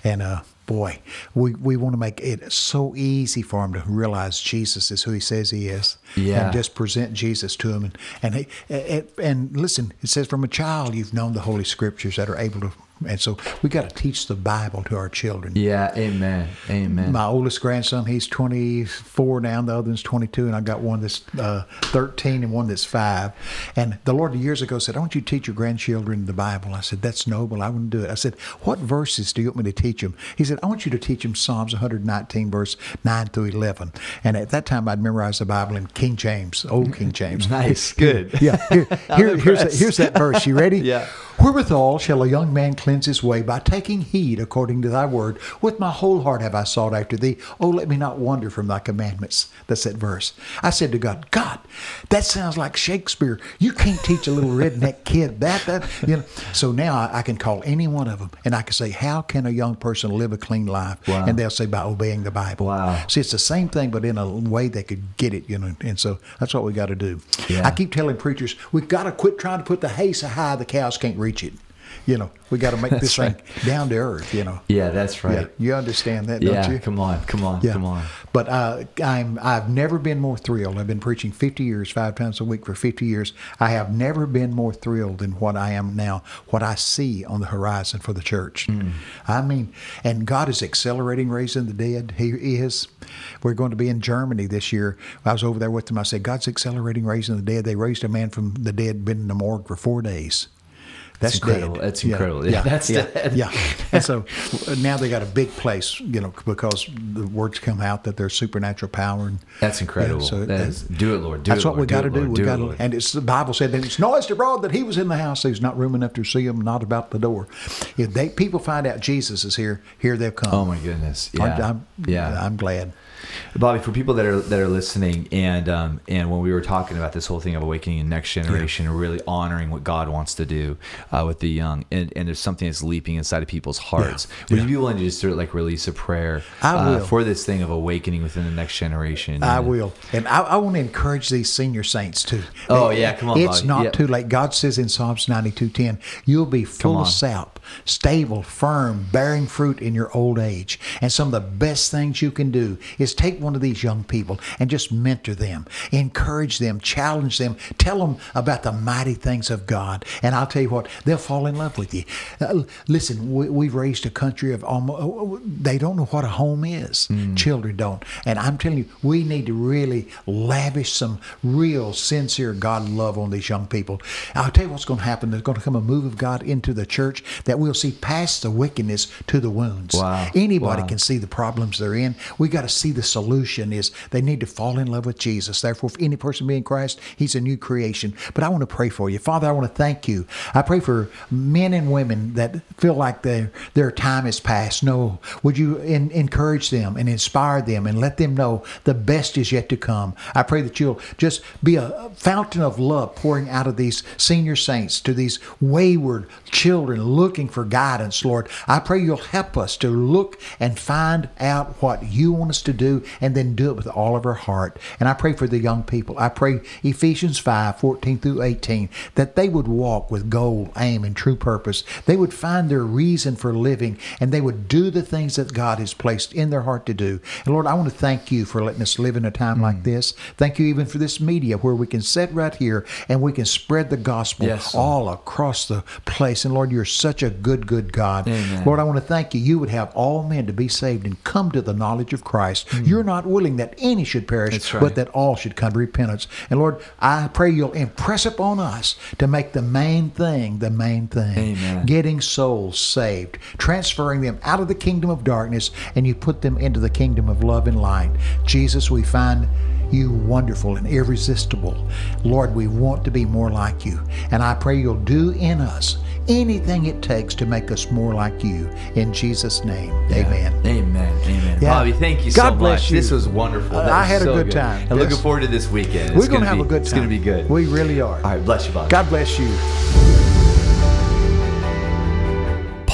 And uh, boy, we, we want to make it so easy for him to realize Jesus is who he says he is. Yeah. And just present Jesus to him. And, and, he, and, and listen, it says, from a child, you've known the Holy Scriptures that are able to. And so we got to teach the Bible to our children. Yeah, amen, amen. My oldest grandson, he's 24 now, and the other one's 22, and I got one that's uh, 13 and one that's five. And the Lord years ago said, I want you to teach your grandchildren the Bible. I said, That's noble. I wouldn't do it. I said, What verses do you want me to teach them? He said, I want you to teach them Psalms 119, verse 9 through 11. And at that time, I'd memorized the Bible in King James, old King James. Nice, good. Yeah, here, here, here's, impressed. here's that verse. You ready? Yeah. Wherewithal shall a young man cleanse his way by taking heed according to thy word. With my whole heart have I sought after thee. Oh, let me not wander from thy commandments. That's that verse. I said to God, God, that sounds like Shakespeare. You can't teach a little redneck kid that. That you know. So now I, I can call any one of them and I can say, how can a young person live a clean life? Wow. And they'll say by obeying the Bible. Wow. See, it's the same thing, but in a way they could get it. You know. And so that's what we got to do. Yeah. I keep telling preachers, we've got to quit trying to put the hay so high the cows can't reach it. You know, we got to make this thing down to earth. You know. Yeah, that's right. Yeah, you understand that, Yeah, don't you? come on, come on, Yeah. come on. But uh, I'm I've never been more thrilled. I've been preaching 50 years, five times a week for 50 years. I have never been more thrilled than what I am now. What I see on the horizon for the church. Hmm. I mean, and God is accelerating raising the dead. He is. We're going to be in Germany this year. I was over there with them. I said, God's accelerating raising the dead. They raised a man from the dead, been in the morgue for four days. That's incredible. dead. That's incredible. Yeah, Yeah, that's yeah, dead. Yeah. And so now they got a big place, you know, because the words come out that there's supernatural power. And, That's incredible. Yeah, so That is- do it, Lord. Do that's it, what we Lord. Do got to it, do. We Do got to, and it's the Bible said that it's noised abroad that he was in the house. There's not room enough to see him, not about the door. If they people find out Jesus is here, here they'll come. Oh my goodness. I'm- Yeah. I'm, yeah. I'm glad. Bobby, for people that are that are listening, and um, and when we were talking about this whole thing of awakening the next generation, and really honoring what God wants to do uh, with the young, and, and there's something that's leaping inside of people's hearts. Would Yeah. you be willing to just sort of like release a prayer uh, for this thing of awakening within the next generation? I And- will, and I, I want to encourage these senior saints too. Oh, yeah, come on, It's Bobby. not Yep. too late. God says in Psalms ninety-two ten, "You'll be full of sap, stable, firm, bearing fruit in your old age." And some of the best things you can do is take one of these young people and just mentor them, encourage them, challenge them, tell them about the mighty things of God. And I'll tell you what, they'll fall in love with you. Uh, listen, we, we've raised a country of almost, they don't know what a home is. Children don't. And I'm telling you, we need to really lavish some real, sincere God love on these young people. I'll tell you what's going to happen. There's going to come a move of God into the church that we'll see past the wickedness to the wounds. Wow. Anybody Wow. can see the problems they're in. We got to see the solution is they need to fall in love with Jesus. Therefore, if any person be in Christ, he's a new creation. But I want to pray for you. Father, I want to thank you. I pray for men and women that feel like their their time is past. No, would you en- encourage them and inspire them and let them know the best is yet to come. I pray that you'll just be a fountain of love pouring out of these senior saints to these wayward children looking for guidance, Lord. I pray you'll help us to look and find out what you want us to do and then do it with all of our heart. And I pray for the young people. I pray Ephesians 5 14 through 18 that they would walk with goal, aim, and true purpose. They would find their reason for living and they would do the things that God has placed in their heart to do. And Lord, I want to thank you for letting us live in a time like mm. this. Thank you even for this media where we can sit right here and we can spread the gospel Yes. all across the place. And Lord, you're such a good, good God. Amen. Lord, I want to thank you. You would have all men to be saved and come to the knowledge of Christ. Hmm. You're not willing that any should perish. Right. but that all should come to repentance. And Lord, I pray you'll impress upon us to make the main thing the main thing. Amen. Getting souls saved, transferring them out of the kingdom of darkness, and you put them into the kingdom of love and light. Jesus, we find you wonderful and irresistible. Lord, we want to be more like you. And I pray you'll do in us anything it takes to make us more like you. In Jesus' name, amen. Amen. Amen. Yeah. Bobby, thank you God so bless much. you. This was wonderful. Uh, I had a so good time. And looking forward to this weekend. We're going to have be- a good time. It's going to be good. We really are. All right. Bless you, Bobby. God bless you.